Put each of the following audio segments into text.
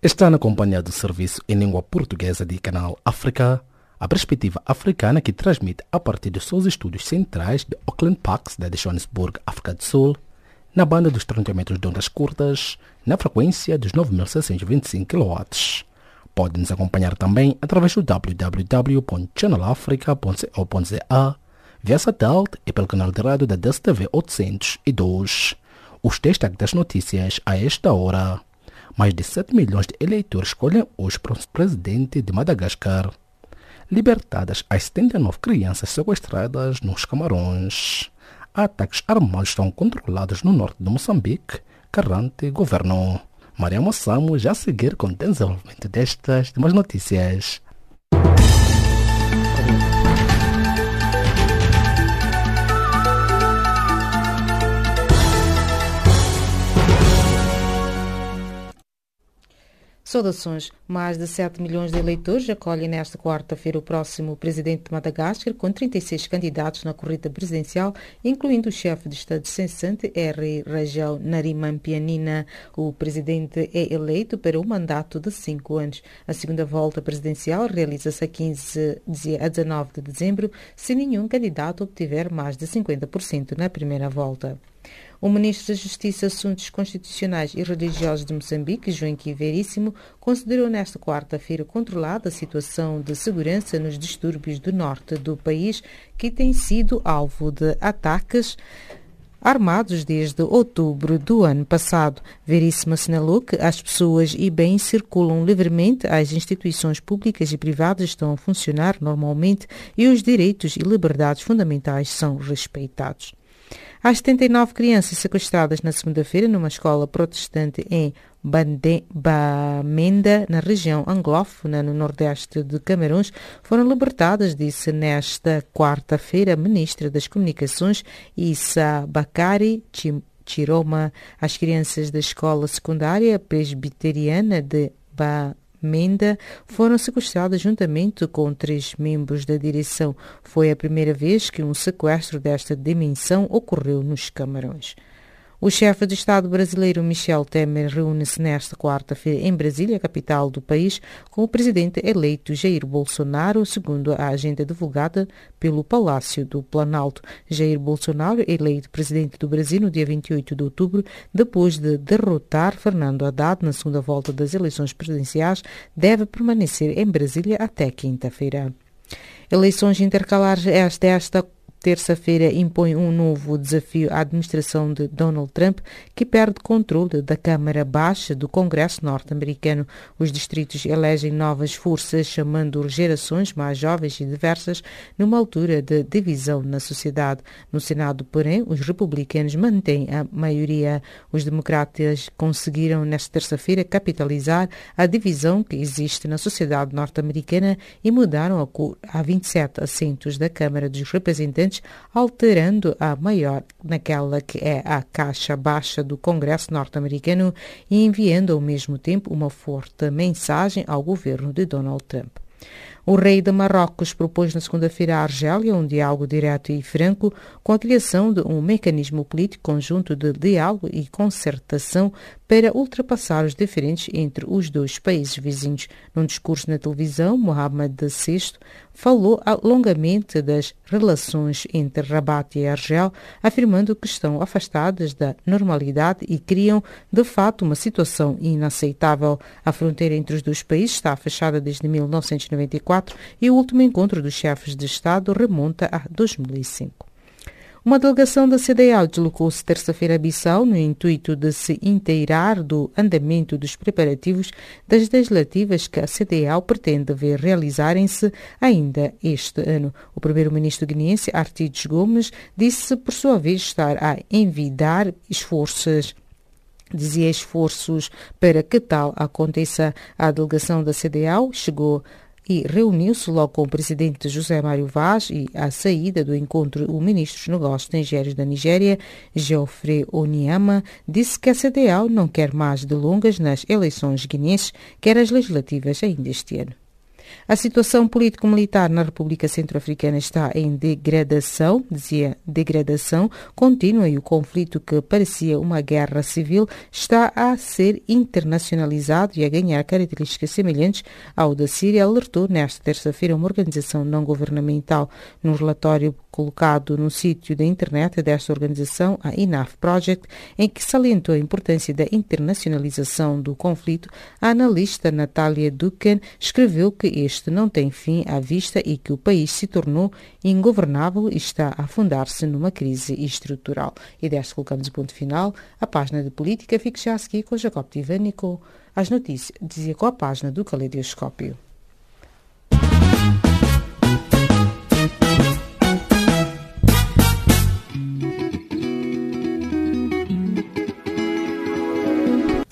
Está na companhia do serviço em língua portuguesa de Canal África, a perspectiva africana que transmite a partir dos seus estúdios centrais de Auckland Park, de Johannesburg, África do Sul, na banda dos 30 metros de ondas curtas, na frequência dos 9.625 kW. Pode nos acompanhar também através do www.channelafrica.co.za, via satélite e pelo canal de rádio da DSTV 802. Os destaques das notícias a esta hora. Mais de 7 milhões de eleitores escolhem hoje para o presidente de Madagascar. Libertadas as 79 crianças sequestradas nos Camarões. Ataques armados estão controlados no norte de Moçambique, carante governo. Maria Moçamo já a seguir com o desenvolvimento destas demais notícias. Saudações. Mais de 7 milhões de eleitores acolhem nesta quarta-feira o próximo presidente de Madagascar, com 36 candidatos na corrida presidencial, incluindo o chefe de Estado cessante, R. Rajal Narimampianina. O presidente é eleito para um mandato de cinco anos. A segunda volta presidencial realiza-se a 15 a 19 de dezembro, se nenhum candidato obtiver mais de 50% na primeira volta. O ministro da Justiça, Assuntos Constitucionais e Religiosos de Moçambique, Joaquim Veríssimo, considerou nesta quarta-feira controlada a situação de segurança nos distúrbios do norte do país, que tem sido alvo de ataques armados desde outubro do ano passado. Veríssimo assinalou que as pessoas e bens circulam livremente, as instituições públicas e privadas estão a funcionar normalmente e os direitos e liberdades fundamentais são respeitados. As 79 crianças sequestradas na segunda-feira numa escola protestante em Bamenda, na região anglófona, no nordeste de Camarões, foram libertadas, disse nesta quarta-feira a ministra das Comunicações, Issa Bakari Chiroma. As crianças da escola secundária presbiteriana de Bamenda Menda foram sequestradas juntamente com três membros da direção. Foi a primeira vez que um sequestro desta dimensão ocorreu nos Camarões. O chefe de Estado brasileiro Michel Temer reúne-se nesta quarta-feira em Brasília, capital do país, com o presidente eleito Jair Bolsonaro, segundo a agenda divulgada pelo Palácio do Planalto. Jair Bolsonaro, eleito presidente do Brasil no dia 28 de outubro, depois de derrotar Fernando Haddad na segunda volta das eleições presidenciais, deve permanecer em Brasília até quinta-feira. Eleições intercalares desta terça-feira impõe um novo desafio à administração de Donald Trump, que perde controle da Câmara Baixa do Congresso norte-americano. Os distritos elegem novas forças, chamando gerações mais jovens e diversas, numa altura de divisão na sociedade. No Senado, porém, os republicanos mantêm a maioria. Os democratas conseguiram, nesta terça-feira, capitalizar a divisão que existe na sociedade norte-americana e mudaram a cor a 27 assentos da Câmara dos Representantes alterando a maior naquela que é a caixa baixa do Congresso norte-americano e enviando ao mesmo tempo uma forte mensagem ao governo de Donald Trump. O rei de Marrocos propôs na segunda-feira à Argélia um diálogo direto e franco com a criação de um mecanismo político conjunto de diálogo e concertação para ultrapassar os diferentes entre os dois países vizinhos. Num discurso na televisão, Mohamed VI falou longamente das relações entre Rabat e Argel, afirmando que estão afastadas da normalidade e criam, de fato, uma situação inaceitável. A fronteira entre os dois países está fechada desde 1994 e o último encontro dos chefes de Estado remonta a 2005. Uma delegação da CDAO deslocou-se terça-feira a Bissau no intuito de se inteirar do andamento dos preparativos das legislativas que a CDAO pretende ver realizarem-se ainda este ano. O primeiro-ministro guineense, Artides Gomes, disse por sua vez estar a envidar esforços dizia esforços para que tal aconteça. A delegação da CDAO chegou e reuniu-se logo com o presidente José Mário Vaz e, à saída do encontro, o ministro dos Negócios Estrangeiros da Nigéria, Geoffrey Onyama, disse que a CDAO não quer mais delongas nas eleições guineenses, quer as legislativas ainda este ano. A situação político-militar na República Centro-Africana está em degradação, dizia degradação contínua e o conflito que parecia uma guerra civil está a ser internacionalizado e a ganhar características semelhantes ao da Síria, alertou nesta terça-feira uma organização não governamental. No relatório colocado no sítio da internet desta organização, a INAF Project, em que salientou a importância da internacionalização do conflito, a analista Natália Duken escreveu que este não tem fim à vista e que o país se tornou ingovernável e está a afundar-se numa crise estrutural. E desta colocamos o ponto final. A página de política fica já a seguir com Jacob Tivânico. As notícias dizia com a página do Caleidoscópio.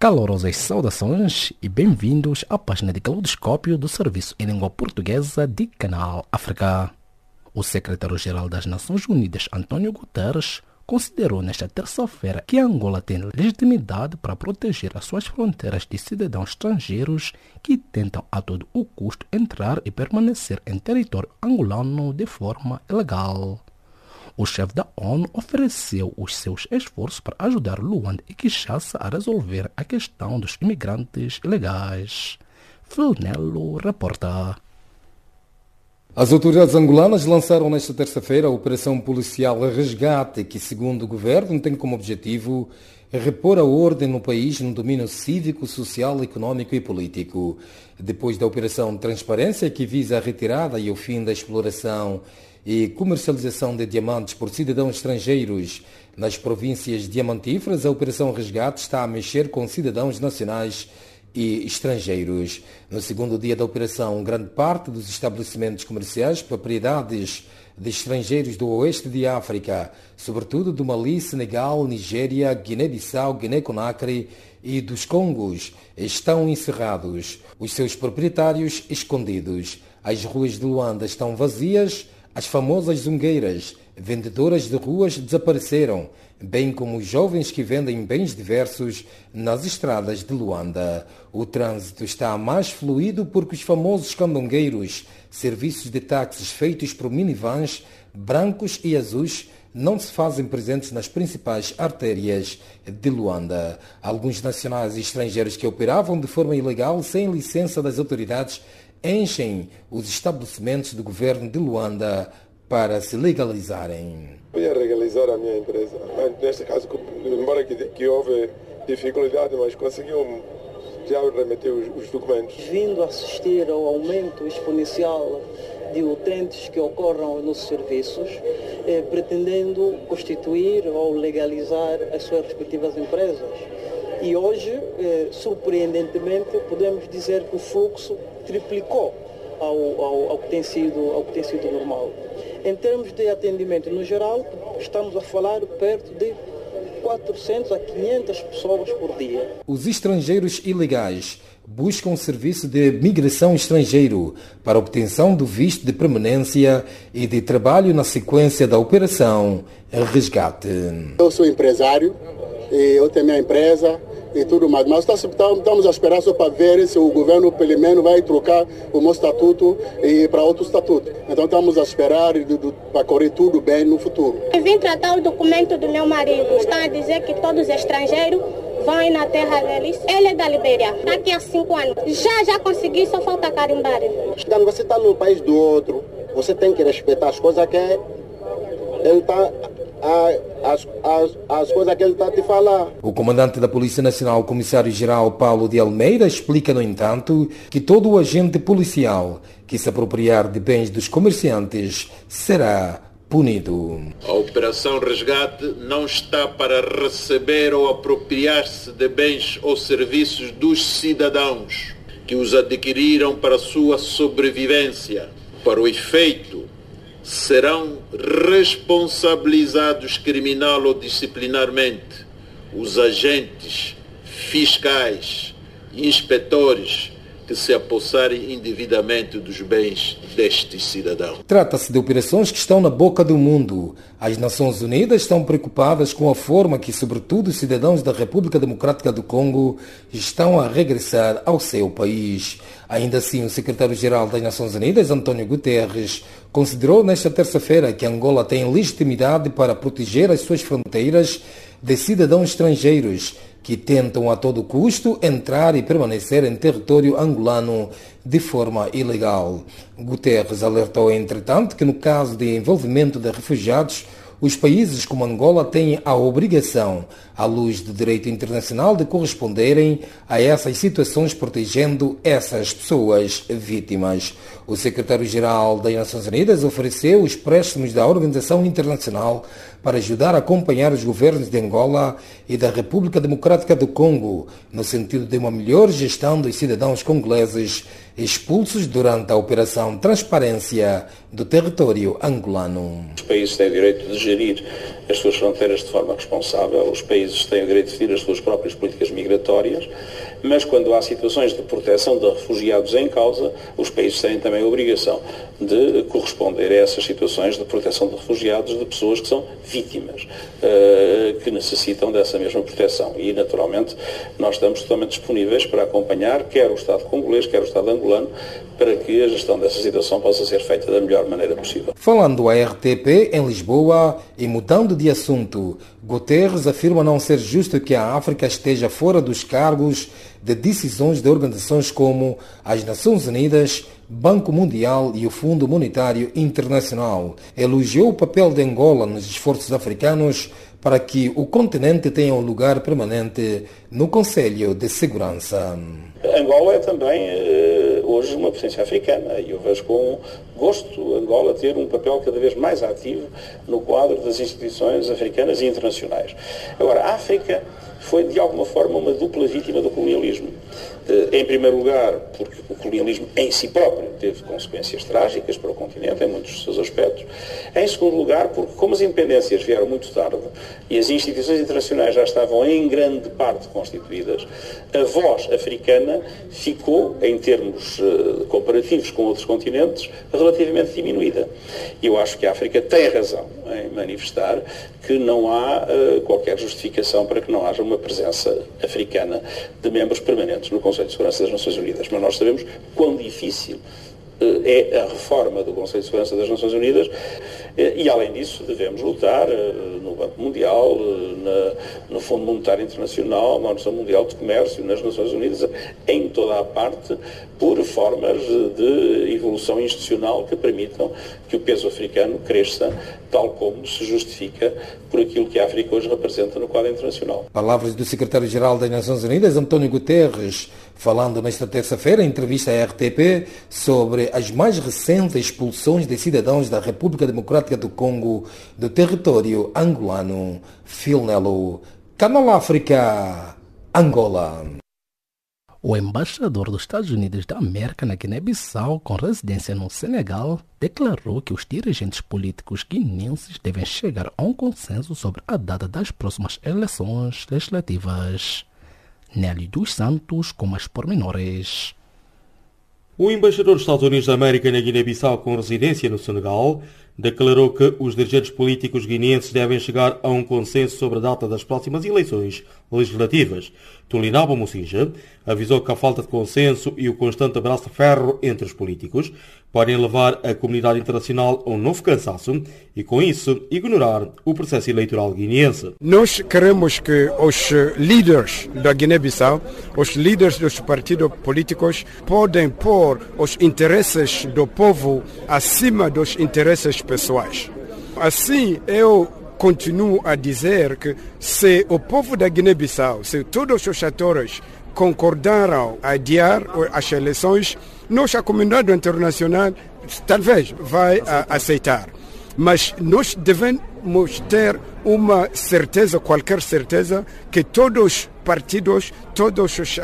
Calorosas saudações e bem-vindos à página de Caleidoscópio do Serviço em Língua Portuguesa de Canal África. O secretário-geral das Nações Unidas, António Guterres, considerou nesta terça-feira que Angola tem legitimidade para proteger as suas fronteiras de cidadãos estrangeiros que tentam a todo o custo entrar e permanecer em território angolano de forma ilegal. O chefe da ONU ofereceu os seus esforços para ajudar Luanda e Kinshasa a resolver a questão dos imigrantes ilegais. Filnello reporta. As autoridades angolanas lançaram nesta terça-feira a Operação Policial Resgate, que, segundo o governo, tem como objetivo repor a ordem no país no domínio cívico, social, econômico e político. Depois da Operação Transparência, que visa a retirada e o fim da exploração e comercialização de diamantes por cidadãos estrangeiros nas províncias diamantíferas, a Operação Resgate está a mexer com cidadãos nacionais e estrangeiros. No segundo dia da operação, grande parte dos estabelecimentos comerciais, propriedades de estrangeiros do oeste de África, sobretudo do Mali, Senegal, Nigéria, Guiné-Bissau, Guiné-Conakry e dos Congos, estão encerrados, os seus proprietários escondidos. As ruas de Luanda estão vazias, as famosas zungueiras, vendedoras de ruas, desapareceram, bem como os jovens que vendem bens diversos nas estradas de Luanda. O trânsito está mais fluido porque os famosos candongueiros, serviços de táxis feitos por minivans brancos e azuis, não se fazem presentes nas principais artérias de Luanda. Alguns nacionais e estrangeiros que operavam de forma ilegal, sem licença das autoridades, enchem os estabelecimentos do governo de Luanda para se legalizarem. Eu ia legalizar a minha empresa. Neste caso, embora que, que houve dificuldade, mas conseguiu já remeter os, os documentos. Vindo a assistir ao aumento exponencial de utentes que ocorram nos serviços, eh, pretendendo constituir ou legalizar as suas respectivas empresas. E hoje, eh, surpreendentemente, podemos dizer que o fluxo triplicou ao, ao, ao, que tem sido, ao que tem sido normal. Em termos de atendimento no geral, estamos a falar perto de 400 a 500 pessoas por dia. Os estrangeiros ilegais buscam serviço de migração estrangeiro para obtenção do visto de permanência e de trabalho na sequência da operação Resgate. Eu sou empresário e eu tenho minha empresa e tudo mais. Mas estamos a esperar só para ver se o governo, pelo menos, vai trocar o meu estatuto e para outro estatuto. Então estamos a esperar para correr tudo bem no futuro. Eu vim tratar o documento do meu marido. Estão a dizer que todos os estrangeiros vão na terra deles. Ele é da Libéria. Está aqui há cinco anos. Já, já consegui, só falta carimbar. Quando você está no país do outro, você tem que respeitar as coisas que ele está as, as, as coisas que ele está a te falar. O comandante da Polícia Nacional, o comissário-geral Paulo de Almeida, explica, no entanto, que todo o agente policial que se apropriar de bens dos comerciantes será punido. A Operação Resgate não está para receber ou apropriar-se de bens ou serviços dos cidadãos que os adquiriram para sua sobrevivência. Para o efeito, serão responsabilizados criminal ou disciplinarmente os agentes fiscais inspetores que se apossarem indevidamente dos bens destes cidadãos. Trata-se de operações que estão na boca do mundo. As Nações Unidas estão preocupadas com a forma que, sobretudo, os cidadãos da República Democrática do Congo estão a regressar ao seu país. Ainda assim, o secretário-geral das Nações Unidas, António Guterres, considerou nesta terça-feira que Angola tem legitimidade para proteger as suas fronteiras de cidadãos estrangeiros que tentam a todo custo entrar e permanecer em território angolano de forma ilegal. Guterres alertou, entretanto, que no caso de envolvimento de refugiados, os países como Angola têm a obrigação, à luz do direito internacional, de corresponderem a essas situações protegendo essas pessoas vítimas. O secretário-geral das Nações Unidas ofereceu os préstimos da Organização Internacional para ajudar a acompanhar os governos de Angola e da República Democrática do Congo, no sentido de uma melhor gestão dos cidadãos congoleses expulsos durante a Operação Transparência do território angolano. Os países têm direito de gerir as suas fronteiras de forma responsável, os países têm o direito de definir as suas próprias políticas migratórias, mas quando há situações de proteção de refugiados em causa, os países têm também a obrigação de corresponder a essas situações de proteção de refugiados de pessoas que são vítimas, uh, que necessitam dessa mesma proteção. E, naturalmente, nós estamos totalmente disponíveis para acompanhar quer o Estado congolês, quer o Estado angolano, para que a gestão dessa situação possa ser feita da melhor maneira possível. Falando à RTP em Lisboa e mudando de assunto, Guterres afirma não ser justo que a África esteja fora dos cargos de decisões de organizações como as Nações Unidas, Banco Mundial e o Fundo Monetário Internacional. Elogiou o papel de Angola nos esforços africanos para que o continente tenha um lugar permanente no Conselho de Segurança. Angola é também eh, hoje uma potência africana e eu vejo com gosto Angola ter um papel cada vez mais ativo no quadro das instituições africanas e internacionais. Agora, a África foi de alguma forma uma dupla vítima do colonialismo. Eh, em primeiro lugar, porque o colonialismo em si próprio teve consequências trágicas para o continente, em muitos dos seus aspectos. Em segundo lugar, porque como as independências vieram muito tarde e as instituições internacionais já estavam em grande parte constituídas, a voz africana ficou, em termos uh, comparativos com outros continentes, relativamente diminuída. E eu acho que a África tem razão em manifestar que não há uh, qualquer justificação para que não haja uma presença africana de membros permanentes no Conselho de Segurança das Nações Unidas. Mas nós sabemos quão difícil é a reforma do Conselho de Segurança das Nações Unidas eh, e, além disso, devemos lutar eh, no Banco Mundial, no Fundo Monetário Internacional, na Organização Mundial de Comércio, nas Nações Unidas, em toda a parte, por formas de evolução institucional que permitam que o peso africano cresça, tal como se justifica por aquilo que a África hoje representa no quadro internacional. Palavras do secretário-geral das Nações Unidas, António Guterres, falando nesta terça-feira em entrevista à RTP sobre as mais recentes expulsões de cidadãos da República Democrática do Congo do território angolano. Phil Nello, Canal África, Angola. O embaixador dos Estados Unidos da América na Guiné-Bissau, com residência no Senegal, declarou que os dirigentes políticos guineenses devem chegar a um consenso sobre a data das próximas eleições legislativas. Nélio dos Santos com mais pormenores. O embaixador dos Estados Unidos da América na Guiné-Bissau, com residência no Senegal, declarou que os dirigentes políticos guineenses devem chegar a um consenso sobre a data das próximas eleições legislativas. Tulinaba Mocinja avisou que a falta de consenso e o constante abraço de ferro entre os políticos podem levar a comunidade internacional a um novo cansaço e, com isso, ignorar o processo eleitoral guineense. Nós queremos que os líderes da Guiné-Bissau, os líderes dos partidos políticos, podem pôr os interesses do povo acima dos interesses pessoais. Assim, eu continuo a dizer que se o povo da Guiné-Bissau, se todos os atores concordaram a adiar as eleições, nós, a comunidade internacional, talvez vai aceitar. mas nós devemos ter uma certeza, qualquer certeza, que todos os partidos, todos os,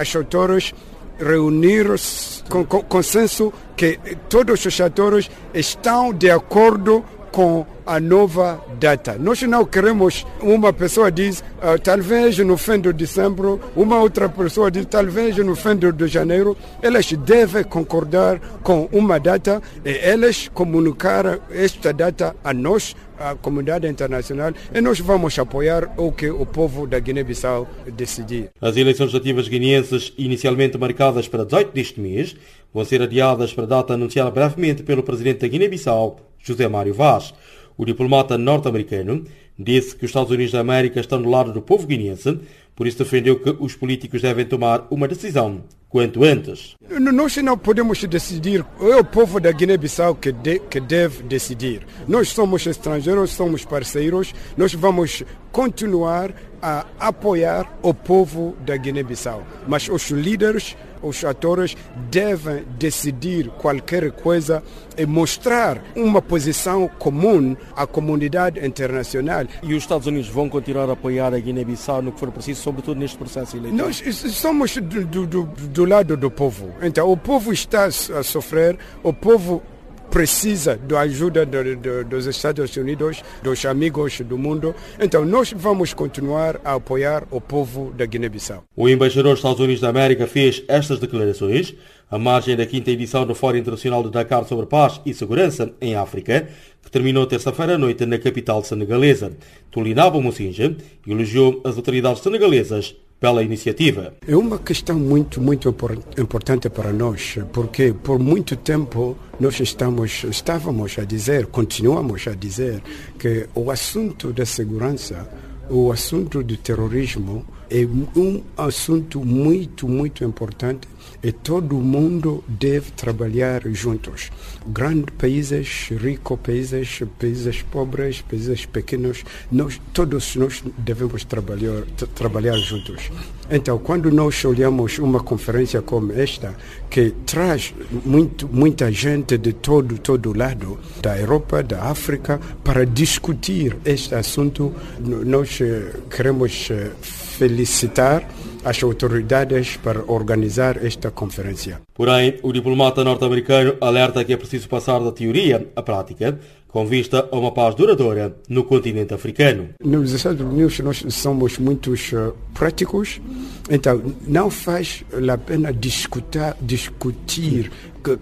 os atores reuniram-se com, com consenso que todos os atores estão de acordo com a nova data. Nós não queremos, uma pessoa diz, uh, talvez no fim de dezembro, uma outra pessoa diz, talvez no fim de janeiro. Elas devem concordar com uma data e elas comunicar esta data a nós, a comunidade internacional, e nós vamos apoiar o que o povo da Guiné-Bissau decidir. As eleições legislativas guineenses, inicialmente marcadas para 18 deste mês, vão ser adiadas para a data anunciada brevemente pelo presidente da Guiné-Bissau, José Mário Vaz. O diplomata norte-americano disse que os Estados Unidos da América estão do lado do povo guineense, por isso defendeu que os políticos devem tomar uma decisão quanto antes. Nós não podemos decidir, é o povo da Guiné-Bissau que, de, que deve decidir. Nós somos estrangeiros, somos parceiros, nós vamos continuar a apoiar o povo da Guiné-Bissau. Mas os líderes os atores devem decidir qualquer coisa e mostrar uma posição comum à comunidade internacional. E os Estados Unidos vão continuar a apoiar a Guiné-Bissau no que for preciso, sobretudo neste processo eleitoral? Nós somos do, do, do lado do povo. Então, o povo está a sofrer, o povo precisa da ajuda do, do, dos Estados Unidos, dos amigos do mundo. Então, nós vamos continuar a apoiar o povo da Guiné-Bissau. O embaixador dos Estados Unidos da América fez estas declarações à margem da quinta edição do Fórum Internacional de Dakar sobre Paz e Segurança em África, que terminou terça-feira à noite na capital senegalesa. Tulinabo Mocinja elogiou as autoridades senegalesas pela iniciativa. É uma questão muito, muito importante para nós, porque por muito tempo nós estamos, estávamos a dizer, continuamos a dizer, que o assunto da segurança, o assunto do terrorismo, é um assunto muito, muito importante e todo mundo deve trabalhar juntos. Grandes países, ricos países, países pobres, países pequenos, nós todos nós devemos trabalhar trabalhar juntos. Então, quando nós olhamos uma conferência como esta, que traz muito, muita gente de todo todo lado, da Europa, da África, para discutir este assunto, nós eh, queremos eh, felicitar as autoridades para organizar esta conferência. Porém, o diplomata norte-americano alerta que é preciso passar da teoria à prática com vista a uma paz duradoura no continente africano. Nos Estados Unidos nós somos muito uh, práticos, então não faz a pena discutir, discutir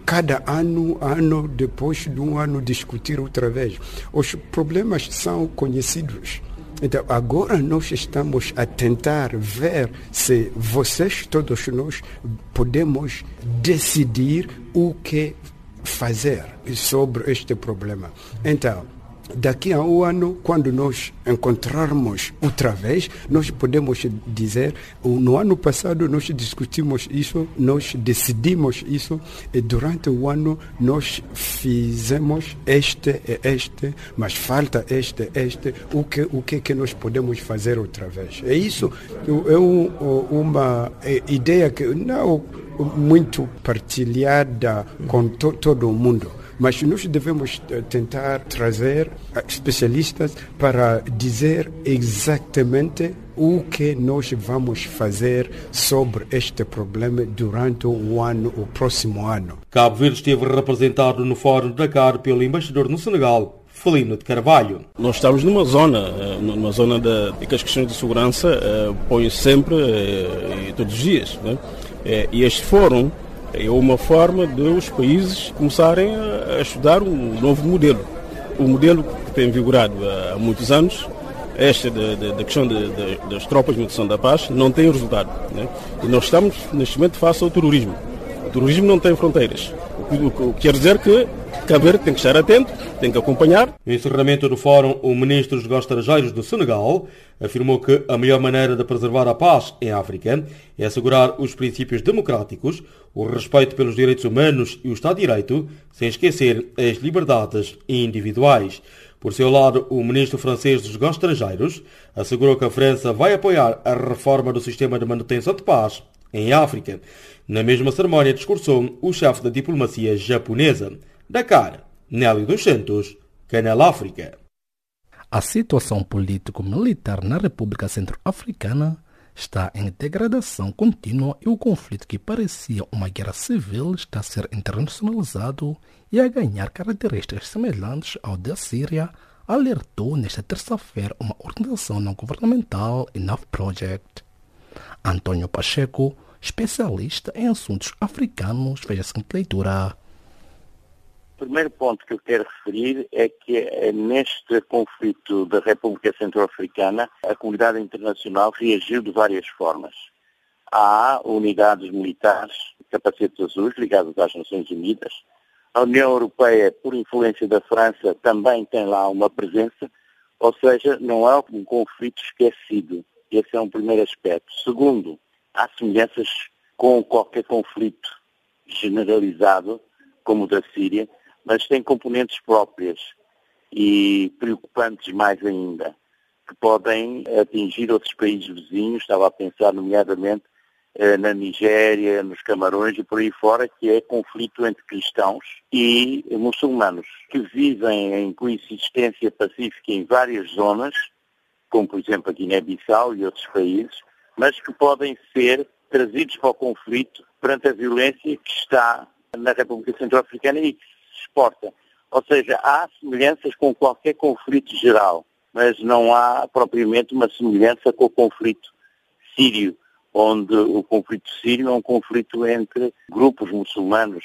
cada ano, ano depois de um ano discutir outra vez. Os problemas são conhecidos. Então, agora nós estamos a tentar ver se vocês, todos nós, podemos decidir o que fazer sobre este problema. Então, daqui a um ano, quando nós encontrarmos outra vez, nós podemos dizer, no ano passado nós discutimos isso, nós decidimos isso, e durante o ano nós fizemos este e este, mas falta este este, o que, o que, que nós podemos fazer outra vez? É isso, é uma ideia que não muito partilhada com to, todo o mundo. Mas nós devemos eh, tentar trazer eh, especialistas para dizer exatamente o que nós vamos fazer sobre este problema durante o ano, o próximo ano. Cabo Verde esteve representado no Fórum de Dakar pelo embaixador no Senegal, Felino de Carvalho. Nós estamos numa zona, eh, numa zona de, que as questões de segurança põem sempre e todos os dias. Né? E este fórum é uma forma de os países começarem a estudar um novo modelo. O modelo que tem vigorado há muitos anos, esta da questão de, das tropas de manutenção da paz, não tem resultado. Né? E nós estamos, neste momento, face ao terrorismo. O terrorismo não tem fronteiras. O que quer dizer que Cabo Verde tem que estar atento, tem que acompanhar. No encerramento do fórum, o ministro dos Estrangeiros do Senegal afirmou que a melhor maneira de preservar a paz em África é assegurar os princípios democráticos, o respeito pelos direitos humanos e o Estado de Direito, sem esquecer as liberdades individuais. Por seu lado, o ministro francês dos Negócios Estrangeiros assegurou que a França vai apoiar a reforma do sistema de manutenção de paz em África. Na mesma cerimónia discursou o chefe da diplomacia japonesa. Dakar, Nélio dos Santos, Canal África. A situação político-militar na República Centro-Africana está em degradação contínua e o conflito que parecia uma guerra civil está a ser internacionalizado e a ganhar características semelhantes ao da Síria, alertou nesta terça-feira uma organização não governamental Enough Project. Antônio Pacheco, especialista em assuntos africanos, fez a seguinte leitura. Primeiro ponto que eu quero referir é que eh, neste conflito da República Centro-Africana a comunidade internacional reagiu de várias formas. Há unidades militares, capacetes azuis, ligadas às Nações Unidas. A União Europeia, por influência da França, também tem lá uma presença, ou seja, não é um conflito esquecido. Esse é um primeiro aspecto. Segundo, há semelhanças com qualquer conflito generalizado, como o da Síria, mas tem componentes próprias e preocupantes mais ainda, que podem atingir outros países vizinhos, estava a pensar nomeadamente eh, na Nigéria, nos Camarões e por aí fora, que é conflito entre cristãos e muçulmanos, que vivem em coexistência pacífica em várias zonas, como por exemplo a Guiné-Bissau e outros países, mas que podem ser trazidos para o conflito perante a violência que está na República Centro-Africana e que se exporta. Ou seja, há semelhanças com qualquer conflito geral, mas não há propriamente uma semelhança com o conflito sírio, onde o conflito sírio é um conflito entre grupos muçulmanos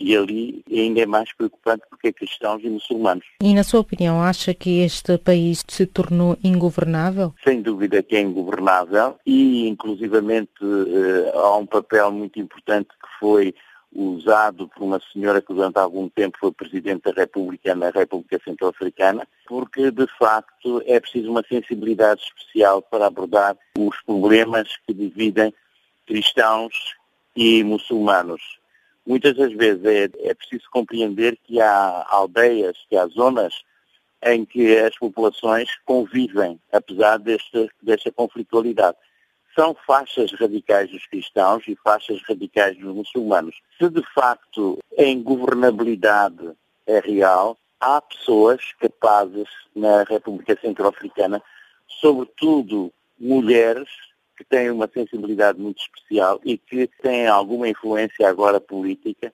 e ali ainda é mais preocupante porque é cristãos e muçulmanos. E na sua opinião, acha que este país se tornou ingovernável? Sem dúvida que é ingovernável e inclusivamente eh, há um papel muito importante que foi usado por uma senhora que durante algum tempo foi Presidente da República na República Centro-Africana, porque de facto é preciso uma sensibilidade especial para abordar os problemas que dividem cristãos e muçulmanos. Muitas das vezes é, é preciso compreender que há aldeias, que há zonas em que as populações convivem, apesar desta, desta conflitualidade são faixas radicais dos cristãos e faixas radicais dos muçulmanos. Se de facto a ingovernabilidade é real, há pessoas capazes na República Centro-Africana, sobretudo mulheres, que têm uma sensibilidade muito especial e que têm alguma influência agora política,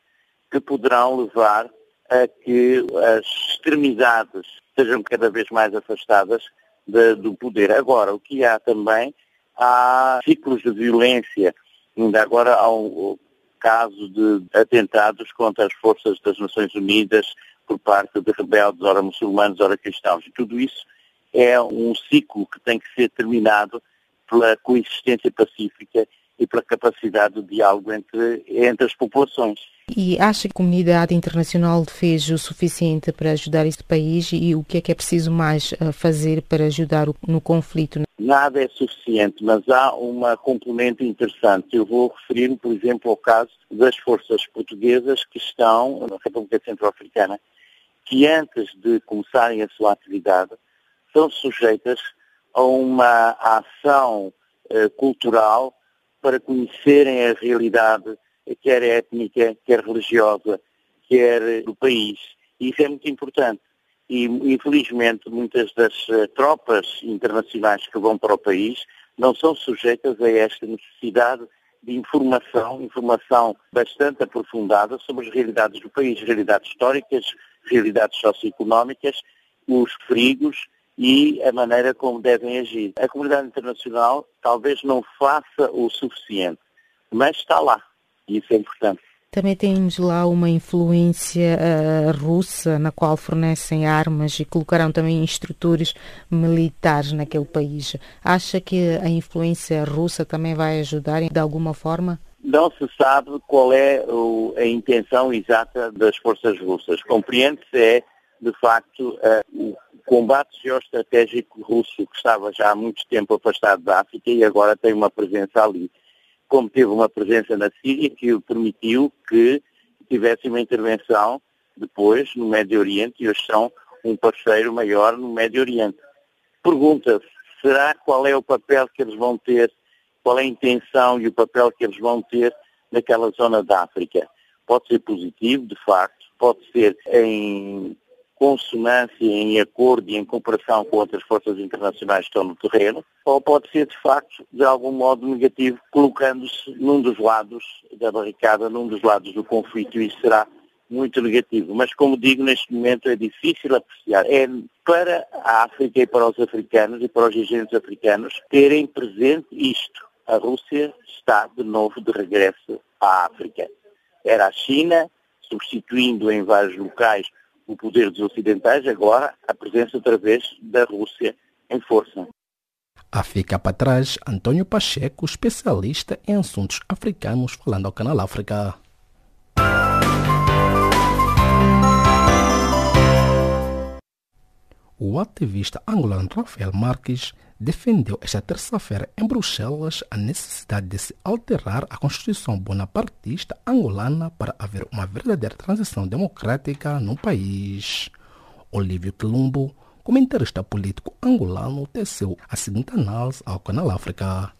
que poderão levar a que as extremidades sejam cada vez mais afastadas de, do poder. Agora, o que há também há ciclos de violência. Ainda agora há um caso de atentados contra as forças das Nações Unidas por parte de rebeldes, ora muçulmanos, ora cristãos. E tudo isso é um ciclo que tem que ser terminado pela coexistência pacífica e pela capacidade de diálogo entre, entre as populações. E acha que a comunidade internacional fez o suficiente para ajudar este país e o que é que é preciso mais eh, fazer para ajudar no conflito? Nada é suficiente, mas há uma componente interessante. Eu vou referir, por exemplo, ao caso das forças portuguesas que estão na República Centro-Africana, que antes de começarem a sua atividade são sujeitas a uma ação eh, cultural para conhecerem a realidade, quer étnica, quer religiosa, quer do país. E isso é muito importante. E, infelizmente, muitas das uh, tropas internacionais que vão para o país não são sujeitas a esta necessidade de informação, informação bastante aprofundada sobre as realidades do país, realidades históricas, realidades socioeconómicas, os perigos e a maneira como devem agir. A comunidade internacional talvez não faça o suficiente, mas está lá e isso é importante. Também temos lá uma influência uh, russa, na qual fornecem armas e colocarão também instrutores militares naquele país. Acha que a influência russa também vai ajudar de alguma forma? Não se sabe qual é o, a intenção exata das forças russas. Compreende-se é, de facto, uh, o combate geoestratégico russo que estava já há muito tempo afastado da África e agora tem uma presença ali. Como teve uma presença na Síria que permitiu que tivesse uma intervenção depois no Médio Oriente e hoje são um parceiro maior no Médio Oriente. Pergunta-se, será qual é o papel que eles vão ter, qual é a intenção e o papel que eles vão ter naquela zona da África? Pode ser positivo, de facto, pode ser em consonância, em acordo e em cooperação com outras forças internacionais que estão no terreno, ou pode ser, de facto, de algum modo negativo, colocando-se num dos lados da barricada, num dos lados do conflito, e isso será muito negativo. Mas, como digo, neste momento é difícil apreciar. É para a África e para os africanos e para os dirigentes africanos terem presente isto. A Rússia está de novo de regresso à África. Era a China, substituindo em vários locais o poder dos ocidentais, agora a presença outra vez da Rússia em força. A fica para trás Antônio Pacheco, especialista em assuntos africanos, falando ao Canal África. O ativista angolano Rafael Marques defendeu esta terça-feira em Bruxelas a necessidade de se alterar a Constituição bonapartista angolana para haver uma verdadeira transição democrática no país. Olívio Quilumbo, comentarista político angolano, teceu a seguinte análise ao Canal África.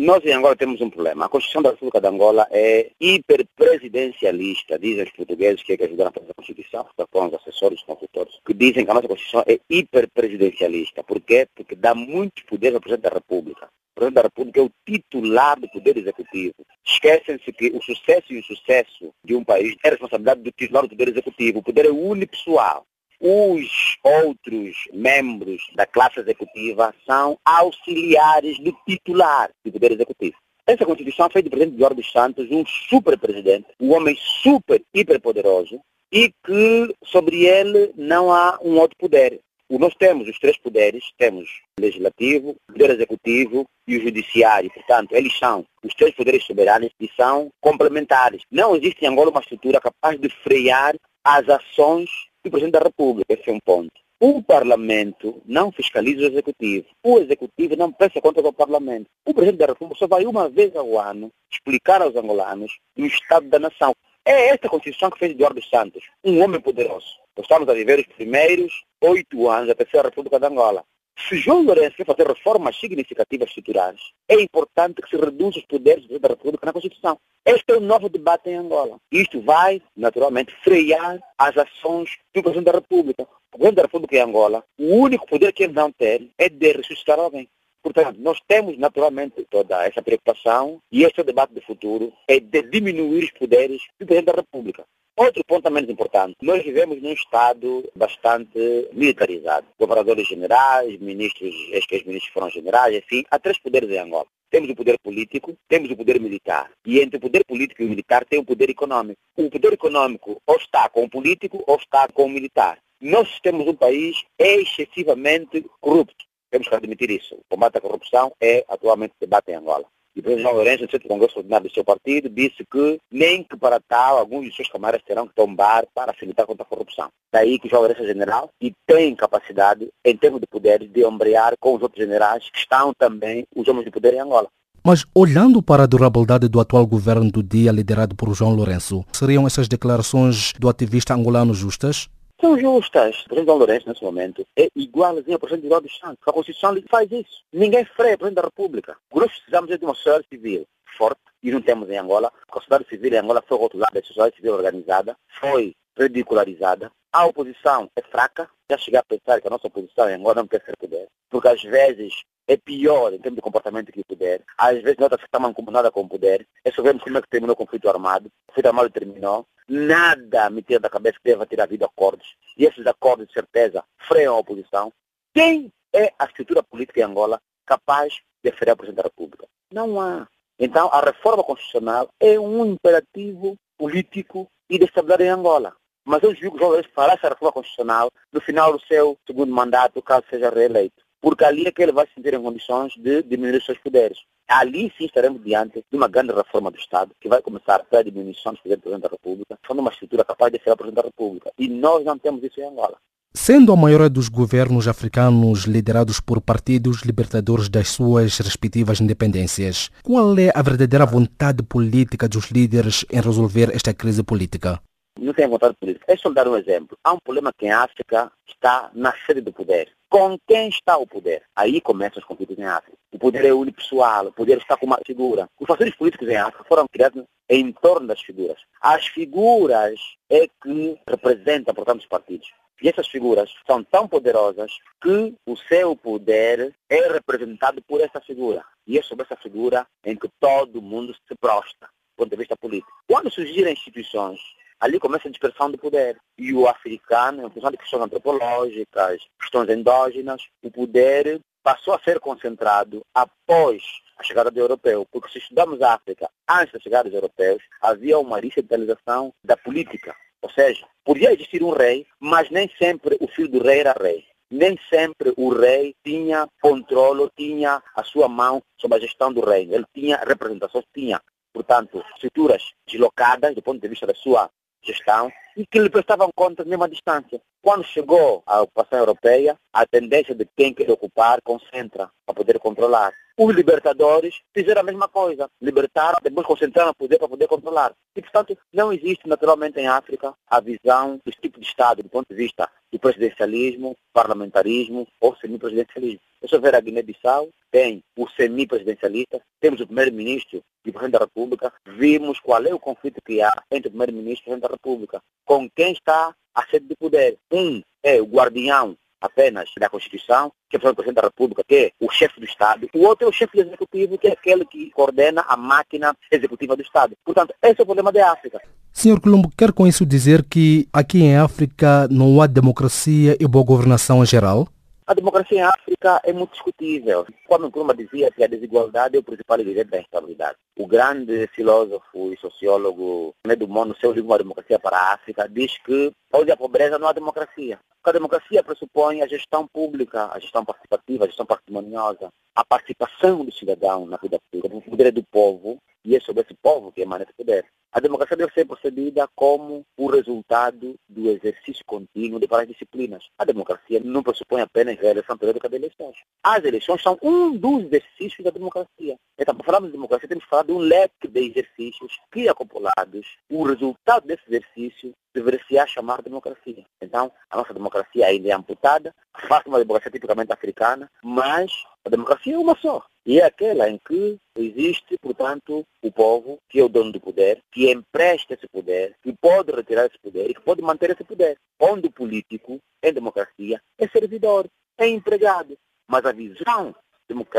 Nós em Angola temos um problema. A Constituição da República de Angola é hiperpresidencialista. Dizem os portugueses que é que ajudaram a fazer a Constituição, foram os assessores, os consultores, que dizem que a nossa Constituição é hiperpresidencialista. Por quê? Porque dá muitos poderes ao Presidente da República. O Presidente da República é o titular do Poder Executivo. Esquecem-se que o sucesso e o insucesso de um país é responsabilidade do titular do Poder Executivo. O poder é unipessoal. Os outros membros da classe executiva são auxiliares do titular do Poder Executivo. Essa Constituição foi do presidente Jorge dos Santos, um super presidente, um homem super, hiper poderoso, e que sobre ele não há um outro poder. Nós temos os três poderes, temos o legislativo, o poder executivo e o judiciário. Portanto, eles são os três poderes soberanos e são complementares. Não existe em Angola uma estrutura capaz de frear as ações do Presidente da República. Esse é um ponto. O Parlamento não fiscaliza o Executivo. O Executivo não presta contas ao Parlamento. O Presidente da República só vai uma vez ao ano explicar aos angolanos o estado da nação. É esta Constituição que fez Eduardo Santos, um homem poderoso. Nós estamos a viver os primeiros oito anos da Terceira República de Angola. Se João Lourenço quer fazer reformas significativas estruturais, é importante que se reduza os poderes do da República na Constituição. Este é o novo debate em Angola. Isto vai, naturalmente, frear as ações do Presidente da República. O Presidente da República em Angola, o único poder que ele não tem é de ressuscitar alguém. Portanto, nós temos naturalmente toda essa preocupação e este é debate do futuro, é de diminuir os poderes do Presidente da República. Outro ponto também importante, nós vivemos num Estado bastante militarizado. Governadores generais, ministros, ex-ministros foram generais, enfim, há três poderes em Angola. Temos o poder político, temos o poder militar. E entre o poder político e o militar tem o poder econômico. O poder econômico ou está com o político ou está com o militar. Nós temos um país excessivamente corrupto. Temos que admitir isso. O combate à corrupção é atualmente debate em Angola. E presidente João Lourenço, no centro Congresso Ordinário do seu partido, disse que nem que para tal alguns de seus camaradas terão que tombar para facilitar contra a corrupção. Daí que João Lourenço é general e tem capacidade, em termos de poder, de ombrear com os outros generais que estão também os homens de poder em Angola. Mas olhando para a durabilidade do atual governo do dia liderado por João Lourenço, seriam essas declarações do ativista angolano justas? São justas. O presidente Dom Lourenço, nesse momento, é igualzinho ao presidente Eduardo Santos. A Constituição faz isso. Ninguém freia o presidente da República. O que nós precisamos é de uma sociedade civil forte, e não temos em Angola. A sociedade civil em Angola foi rotulada, a sociedade civil organizada, foi ridicularizada. A oposição é fraca. Já chegar a pensar que a nossa oposição em Angola não quer ser poder. Porque às vezes é pior em termos de comportamento que o poder. Às vezes nota-se que está mancomunada com o poder. É só vermos como é que terminou o conflito armado. O conflito armado terminou. Nada me tira da cabeça que deva ter havido acordos. E esses acordos, de certeza, freiam a oposição. Quem é a estrutura política em Angola capaz de frear o Presidente da República? Não há. Então, a reforma constitucional é um imperativo político e de estabilidade em Angola. Mas eu julgo que João Lourenço fará essa reforma constitucional no final do seu segundo mandato, caso seja reeleito. Porque ali é que ele vai se sentir em condições de diminuir os seus poderes. Ali sim estaremos diante de uma grande reforma do Estado, que vai começar pela diminuição do Presidente da República, sendo uma estrutura capaz de ser o Presidente da República. E nós não temos isso em Angola. Sendo a maioria dos governos africanos liderados por partidos libertadores das suas respectivas independências, qual é a verdadeira vontade política dos líderes em resolver esta crise política? Não tem vontade política. É só dar um exemplo. Há um problema que em África está na sede do poder. Com quem está o poder? Aí começam os conflitos em África. O poder é unipessoal, o poder está com uma figura. Os fatores políticos em África foram criados em torno das figuras. As figuras é que representam, portanto, os partidos. E essas figuras são tão poderosas que o seu poder é representado por essa figura. E é sobre essa figura em que todo mundo se prostra, do ponto de vista político. Quando surgirem instituições ali começa a dispersão do poder. E o africano, em função de questões antropológicas, questões endógenas, o poder passou a ser concentrado após a chegada do europeu. Porque se estudamos a África antes da chegada dos europeus, havia uma centralização da política. Ou seja, podia existir um rei, mas nem sempre o filho do rei era rei. Nem sempre o rei tinha controle, tinha a sua mão sobre a gestão do reino. Ele tinha representações, tinha, portanto, estruturas deslocadas do ponto de vista da sua gestão e que lhe prestavam conta mesmo à distância. Quando chegou à ocupação europeia, a tendência de quem quer ocupar concentra para poder controlar. Os libertadores fizeram a mesma coisa. Libertaram, depois concentraram o poder para poder controlar. E, portanto, não existe naturalmente em África a visão desse tipo de Estado do ponto de vista do presidencialismo, parlamentarismo ou semipresidencialismo. É só ver a Guiné-Bissau, tem o semipresidencialista, temos o primeiro-ministro e o presidente da República, vimos qual é o conflito que há entre o primeiro-ministro e o presidente da República. Com quem está a sede do poder. Um é o guardião apenas da Constituição, que é o Presidente da República, que é o chefe do Estado. O outro é o chefe Executivo, que é aquele que coordena a máquina executiva do Estado. Portanto, esse é o problema da África. Senhor Colombo, quer com isso dizer que aqui em África não há democracia e boa governação em geral? A democracia em África é muito discutível. Quando Nkrumah dizia que a desigualdade é o principal ingrediente da instabilidade. O grande filósofo e sociólogo Nedo Mono, no seu livro Uma Democracia para a África, diz que onde há pobreza não há democracia. Porque a democracia pressupõe a gestão pública, a gestão participativa, a gestão parcimoniosa, a participação do cidadão na vida pública. O poder é do povo e é sobre esse povo que emana esse poder. A democracia deve ser percebida como o resultado do exercício contínuo de várias disciplinas. A democracia não pressupõe apenas a realização periódica de eleições. As eleições são um dos exercícios da democracia. Então, para falarmos de democracia, temos que falar de um leque de exercícios que, acoplados, o resultado desse exercício deveria chamar democracia. Então, a nossa democracia ainda é amputada, faz uma democracia tipicamente africana, mas a democracia é uma só. E é aquela em que existe, portanto, o povo, que é o dono do poder, que empresta esse poder, que pode retirar esse poder e que pode manter esse poder. Onde o político, em democracia, é servidor, é empregado. Mas a visão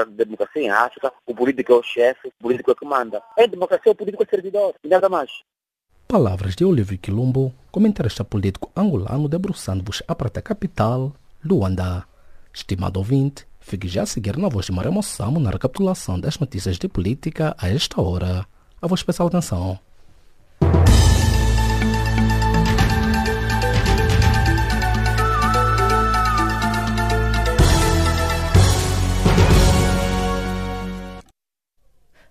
democracia em África, o político é o chefe, o político é que manda. Em democracia, o político é servidor, e nada mais. Palavras de Olívio Quilombo, comentarista político angolano debruçando-vos a prata capital, Luanda. Estimado ouvinte, Fique já a seguir na voz de Maria Moçamo na recapitulação das notícias de política a esta hora. A vossa especial atenção.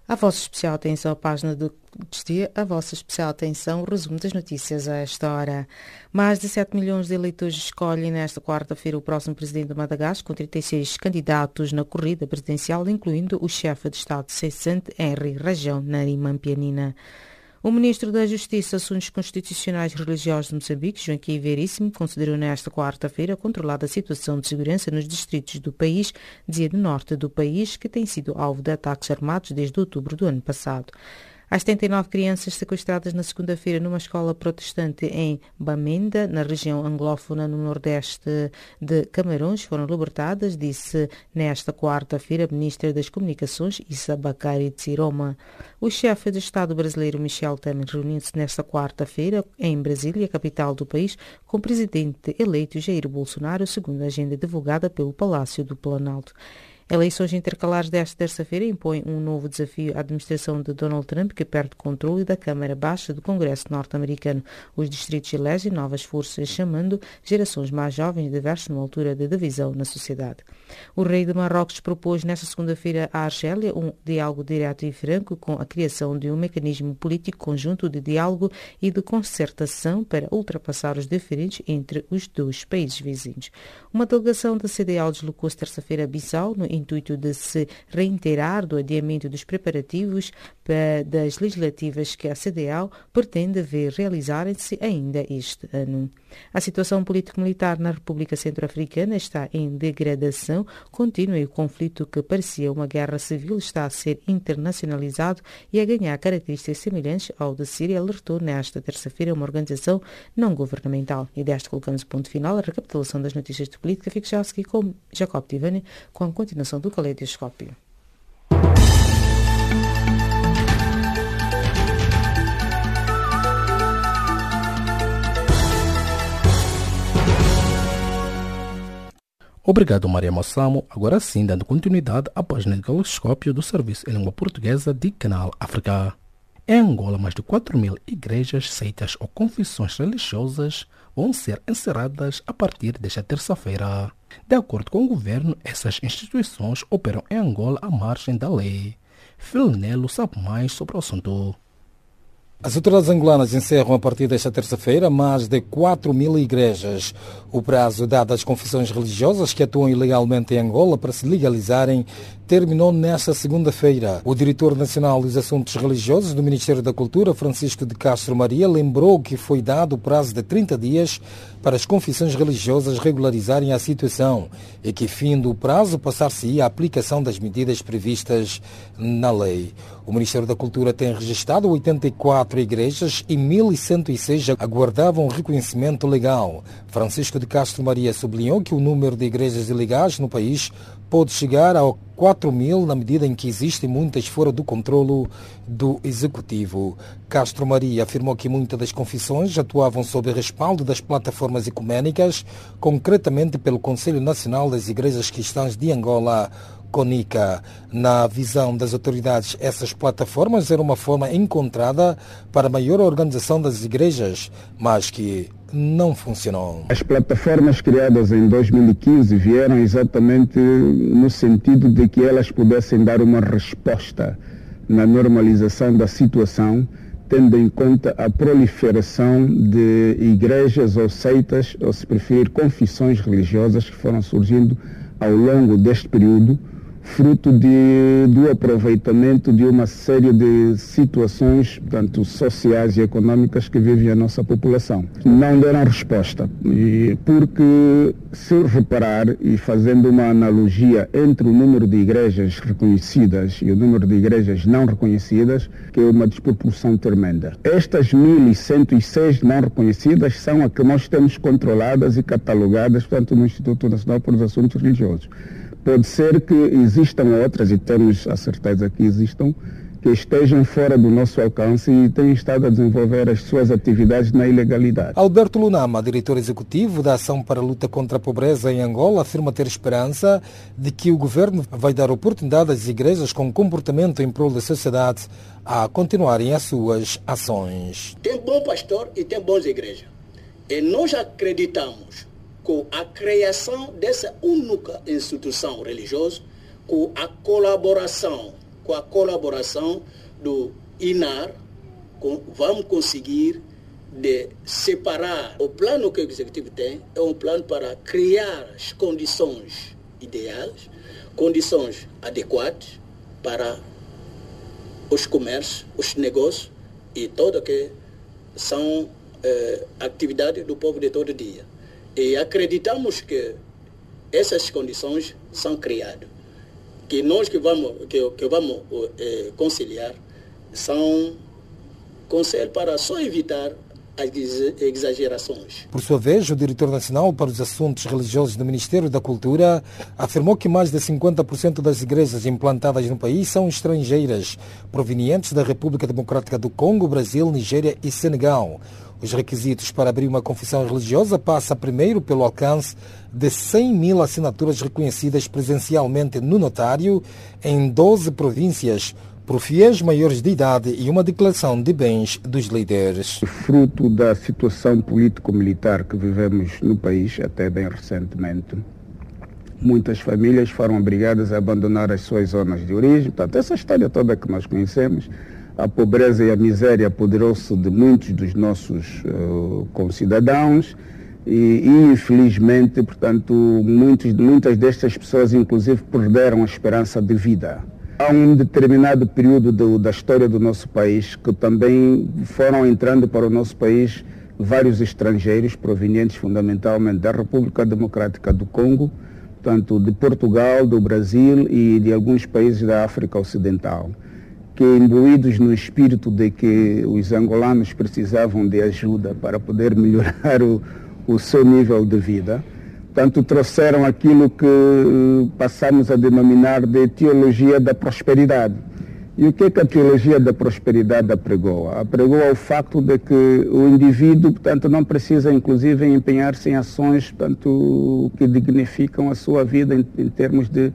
A vossa especial atenção à página do dia, a vossa especial atenção, o resumo das notícias a esta hora. Mais de 7 milhões de eleitores escolhem nesta quarta-feira o próximo presidente de Madagascar, com 36 candidatos na corrida presidencial, incluindo o chefe de Estado cessante, Henry Rajão Narimampianina. O ministro da Justiça, Assuntos Constitucionais e Religiosos de Moçambique, Joaquim Veríssimo, considerou nesta quarta-feira controlada a situação de segurança nos distritos do país, dizia do norte do país, que tem sido alvo de ataques armados desde outubro do ano passado. As 79 crianças sequestradas na segunda-feira numa escola protestante em Bamenda, na região anglófona no nordeste de Camarões, foram libertadas, disse nesta quarta-feira a ministra das Comunicações, Issa Bakari Tsiroma. O chefe de Estado brasileiro Michel Temer reuniu-se nesta quarta-feira em Brasília, capital do país, com o presidente eleito Jair Bolsonaro, segundo a agenda divulgada pelo Palácio do Planalto. Eleições intercalares desta terça-feira impõem um novo desafio à administração de Donald Trump, que perde controle da Câmara Baixa do Congresso norte-americano. Os distritos elegem novas forças, chamando gerações mais jovens diversas numa altura de divisão na sociedade. O rei de Marrocos propôs nesta segunda-feira à Argélia um diálogo direto e franco com a criação de um mecanismo político conjunto de diálogo e de concertação para ultrapassar os diferentes entre os dois países vizinhos. Uma delegação da CDAO deslocou-se terça-feira a Bissau no intuito de se reiterar do adiamento dos preparativos das legislativas que a CDAO pretende ver realizarem-se ainda este ano. A situação político-militar na República Centro-Africana está em degradação contínua e o conflito que parecia uma guerra civil está a ser internacionalizado e a ganhar características semelhantes ao da Síria, alertou nesta terça-feira uma organização não governamental. E desta colocamos ponto final à recapitulação das notícias de política. Fique já a seguir com Jacob Tivani com a continuação do Caleidoscópio. Obrigado, Maria Mossamo. Agora sim, dando continuidade à página de caloscópio do Serviço em Língua Portuguesa de Canal África. Em Angola, mais de 4 mil igrejas, seitas ou confissões religiosas vão ser encerradas a partir desta terça-feira. De acordo com o governo, essas instituições operam em Angola à margem da lei. Filnelo sabe mais sobre o assunto. As autoridades angolanas encerram a partir desta terça-feira mais de 4 mil igrejas. O prazo dado às confissões religiosas que atuam ilegalmente em Angola para se legalizarem terminou nesta segunda-feira. O diretor nacional dos assuntos religiosos do Ministério da Cultura, Francisco de Castro Maria, lembrou que foi dado o prazo de 30 dias para as confissões religiosas regularizarem a situação e que, fim do prazo, passar-se-ia a aplicação das medidas previstas na lei. O Ministério da Cultura tem registrado 84 igrejas e 1.106 aguardavam reconhecimento legal. Francisco de Castro Maria sublinhou que o número de igrejas ilegais no país pode chegar a 4 mil na medida em que existem muitas fora do controlo do Executivo. Castro Maria afirmou que muitas das confissões atuavam sob respaldo das plataformas ecuménicas, concretamente pelo Conselho Nacional das Igrejas Cristãs de Angola, CONICA. Na visão das autoridades, essas plataformas eram uma forma encontrada para maior organização das igrejas, mas que não funcionou. As plataformas criadas em 2015 vieram exatamente no sentido de que elas pudessem dar uma resposta na normalização da situação, tendo em conta a proliferação de igrejas ou seitas, ou se preferir, confissões religiosas que foram surgindo ao longo deste período fruto de, do aproveitamento de uma série de situações, tanto sociais e econômicas que vive a nossa população. Não deram resposta, e porque se reparar e fazendo uma analogia entre o número de igrejas reconhecidas e o número de igrejas não reconhecidas, que é uma desproporção tremenda. Estas 1.106 não reconhecidas são as que nós temos controladas e catalogadas, portanto, no Instituto Nacional para os Assuntos Religiosos. Pode ser que existam outras, e temos a certeza que existam, que estejam fora do nosso alcance e têm estado a desenvolver as suas atividades na ilegalidade. Alberto Lunama, diretor executivo da Ação para a Luta contra a Pobreza em Angola, afirma ter esperança de que o governo vai dar oportunidade às igrejas com comportamento em prol da sociedade a continuarem as suas ações. Tem bom pastor e tem bons igrejas. E nós acreditamos com a criação dessa única instituição religiosa, com a colaboração, com a colaboração do INAR, com, vamos conseguir de separar o plano que o executivo tem é um plano para criar as condições ideais, condições adequadas para os comércios, os negócios e tudo que são eh, atividades do povo de todo dia. E acreditamos que essas condições são criadas. Que nós que vamos, que, que vamos eh, conciliar são conselhos para só evitar as exagerações. Por sua vez, o diretor nacional para os assuntos religiosos do Ministério da Cultura afirmou que mais de 50% das igrejas implantadas no país são estrangeiras, provenientes da República Democrática do Congo, Brasil, Nigéria e Senegal. Os requisitos para abrir uma confissão religiosa passa primeiro pelo alcance de 100 mil assinaturas reconhecidas presencialmente no notário em 12 províncias por fiéis maiores de idade e uma declaração de bens dos líderes. Fruto da situação político-militar que vivemos no país até bem recentemente, muitas famílias foram obrigadas a abandonar as suas zonas de origem. Portanto, essa história toda que nós conhecemos a pobreza e a miséria apoderou-se de muitos dos nossos uh, concidadãos e, infelizmente, portanto, muitos, muitas destas pessoas, inclusive, perderam a esperança de vida. Há um determinado período do, da história do nosso país que também foram entrando para o nosso país vários estrangeiros provenientes fundamentalmente da República Democrática do Congo, tanto de Portugal, do Brasil e de alguns países da África Ocidental, que imbuídos no espírito de que os angolanos precisavam de ajuda para poder melhorar o, o seu nível de vida, tanto trouxeram aquilo que eh, passamos a denominar de teologia da prosperidade e o que, é que a teologia da prosperidade apregou? Apregou ao facto de que o indivíduo, portanto, não precisa, inclusive, empenhar-se em ações, portanto, que dignificam a sua vida em, em termos de,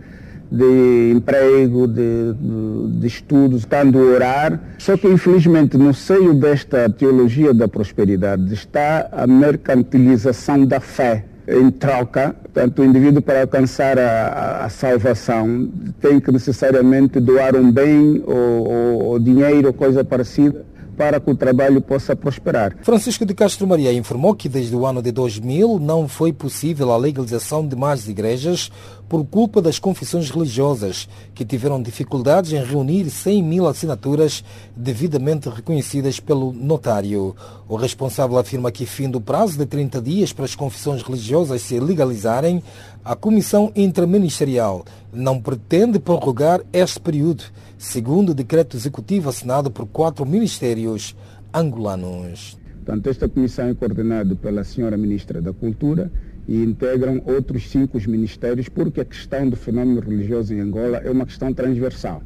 de emprego, de, de, de estudos, estando a orar. Só que, infelizmente, no seio desta teologia da prosperidade está a mercantilização da fé em troca, portanto, o indivíduo para alcançar a, a, salvação tem que necessariamente doar um bem ou, ou, ou dinheiro ou coisa parecida para que o trabalho possa prosperar. Francisco de Castro Maria informou que desde o ano de 2000 não foi possível a legalização de mais igrejas por culpa das confissões religiosas, que tiveram dificuldades em reunir 100 mil assinaturas devidamente reconhecidas pelo notário. O responsável afirma que, fim do prazo de 30 dias para as confissões religiosas se legalizarem, a Comissão Interministerial não pretende prorrogar este período segundo o decreto executivo assinado por quatro ministérios angolanos. Portanto, esta comissão é coordenada pela senhora Ministra da Cultura e integram outros cinco ministérios, porque a questão do fenômeno religioso em Angola é uma questão transversal.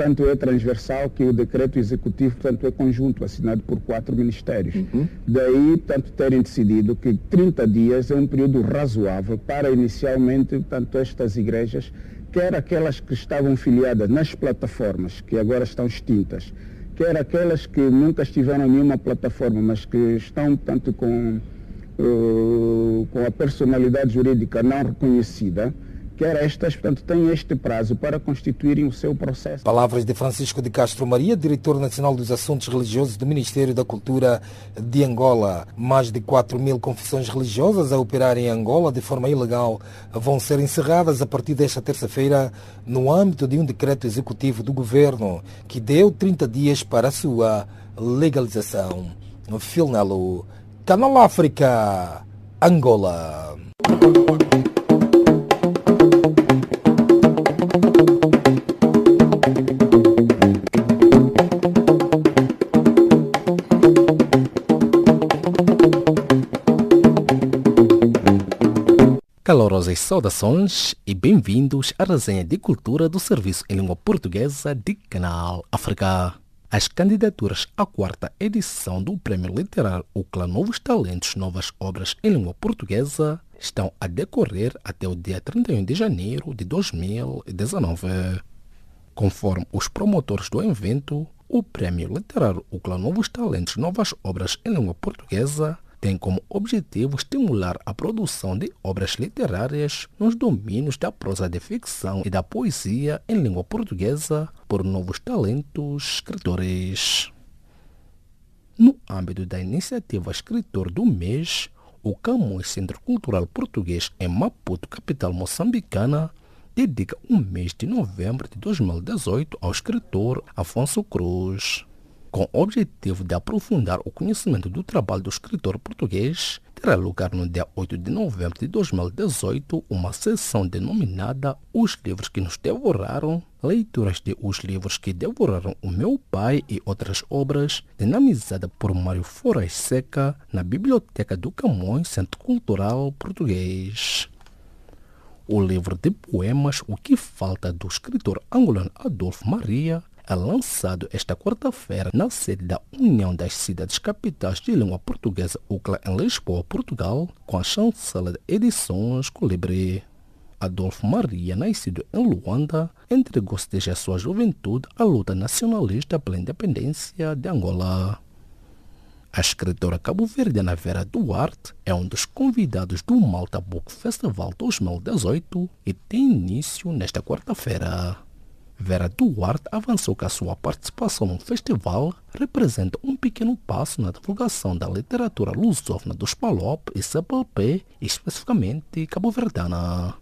Tanto é transversal que o decreto executivo, portanto, é conjunto, assinado por quatro ministérios. Uhum. Daí, portanto, terem decidido que 30 dias é um período razoável para, inicialmente, portanto, estas igrejas quer aquelas que estavam filiadas nas plataformas, que agora estão extintas, quer aquelas que nunca estiveram em nenhuma plataforma, mas que estão, tanto com, uh, com a personalidade jurídica não reconhecida, quer estas, portanto, têm este prazo para constituírem o seu processo. Palavras de Francisco de Castro Maria, diretor nacional dos assuntos religiosos do Ministério da Cultura de Angola. Mais de 4 mil confissões religiosas a operar em Angola de forma ilegal vão ser encerradas a partir desta terça-feira no âmbito de um decreto executivo do governo que deu 30 dias para a sua legalização. Filnelo, Canal África, Angola. Calorosas saudações e bem-vindos à resenha de cultura do Serviço em Língua Portuguesa de Canal África. As candidaturas à quarta edição do Prêmio Literário UCLA Novos Talentos Novas Obras em Língua Portuguesa estão a decorrer até o dia 31 de janeiro de 2019. Conforme os promotores do evento, o Prêmio Literário UCLA Novos Talentos Novas Obras em Língua Portuguesa tem como objetivo estimular a produção de obras literárias nos domínios da prosa de ficção e da poesia em língua portuguesa por novos talentos escritores. No âmbito da iniciativa Escritor do Mês, o Camões Centro Cultural Português em Maputo, capital moçambicana, dedica o mês de novembro de 2018 ao escritor Afonso Cruz com o objetivo de aprofundar o conhecimento do trabalho do escritor português, terá lugar no dia 8 de novembro de 2018 uma sessão denominada Os Livros que Nos Devoraram, leituras de Os Livros que Devoraram o Meu Pai e outras obras, dinamizada por Mário Foras Seca na Biblioteca do Camões Centro Cultural Português. O livro de poemas O que Falta do escritor angolano Adolfo Maria lançado esta quarta-feira na sede da União das Cidades Capitais de Língua Portuguesa UCLA em Lisboa, Portugal, com a chancela de Edições Colibri. Adolfo Maria, nascido em Luanda, entregou-se desde a sua juventude à luta nacionalista pela independência de Angola. A escritora cabo-verdiana Vera Duarte é um dos convidados do Malta Book Festival 2018 e tem início nesta quarta-feira. Vera Duarte avançou que a sua participação no festival representa um pequeno passo na divulgação da literatura lusófona dos PALOP e CPLP, especificamente cabo-verdiana.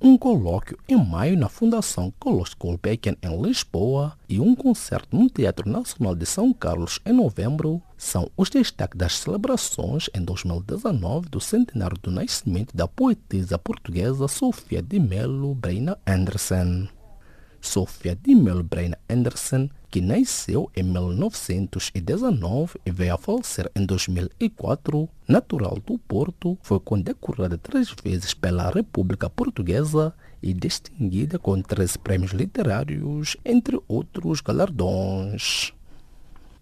um colóquio em maio na Fundação Carlos Gulbenkian em Lisboa e um concerto no Teatro Nacional de São Carlos em novembro são os destaques das celebrações em 2019 do centenário do nascimento da poetisa portuguesa Sofia de Melo Breina Anderson. Sofia de Melo Breina Anderson que nasceu em 1919 e veio a falecer em 2004, natural do Porto, foi condecorada três vezes pela República Portuguesa e distinguida com três prêmios literários, entre outros galardões.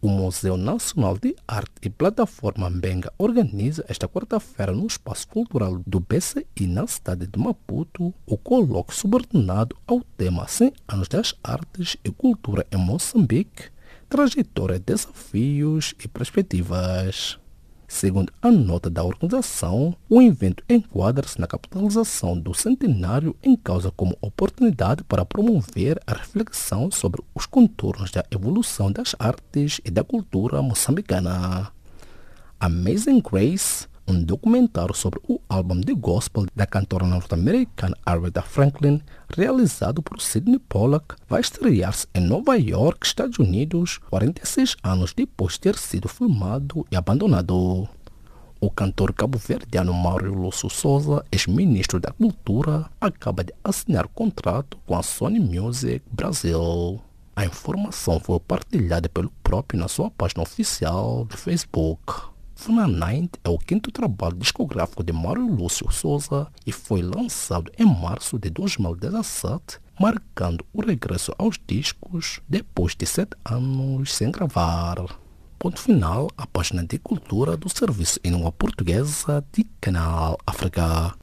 O Museu Nacional de Arte e Plataforma Mbenga organiza esta quarta-feira no Espaço Cultural do BCI na cidade de Maputo o colóquio subordinado ao tema 100 anos das artes e cultura em Moçambique, trajetória, desafios e perspectivas. Segundo a nota da organização, o evento enquadra-se na capitalização do centenário em causa como oportunidade para promover a reflexão sobre os contornos da evolução das artes e da cultura moçambicana. Amazing Grace um documentário sobre o álbum de gospel da cantora norte-americana Aretha Franklin, realizado por Sidney Pollack, vai estrear-se em Nova York, Estados Unidos, 46 anos depois de ter sido filmado e abandonado. O cantor cabo-verdiano Mário Lúcio Souza, ex-ministro da Cultura, acaba de assinar contrato com a Sony Music Brasil. A informação foi partilhada pelo próprio na sua página oficial do Facebook. Funa Night é o quinto trabalho discográfico de Mário Lúcio Souza e foi lançado em março de 2017, marcando o regresso aos discos depois de sete anos sem gravar. Ponto final, a página de cultura do Serviço em Língua Portuguesa de Canal África.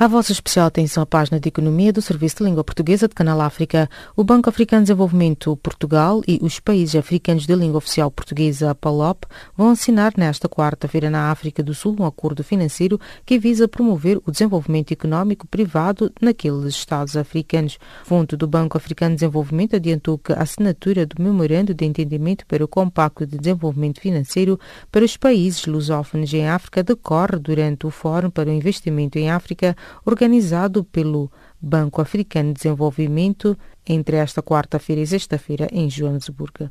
A vossa especial atenção à página de Economia do Serviço de Língua Portuguesa de Canal África. O Banco Africano de Desenvolvimento Portugal e os países africanos de língua oficial portuguesa, PALOP, vão assinar nesta quarta-feira na África do Sul um acordo financeiro que visa promover o desenvolvimento económico privado naqueles Estados africanos. Fonte do Banco Africano de Desenvolvimento adiantou que a assinatura do Memorando de Entendimento para o Compacto de Desenvolvimento Financeiro para os países lusófonos em África decorre durante o Fórum para o Investimento em África organizado pelo Banco Africano de Desenvolvimento entre esta quarta-feira e sexta-feira em Joanesburgo.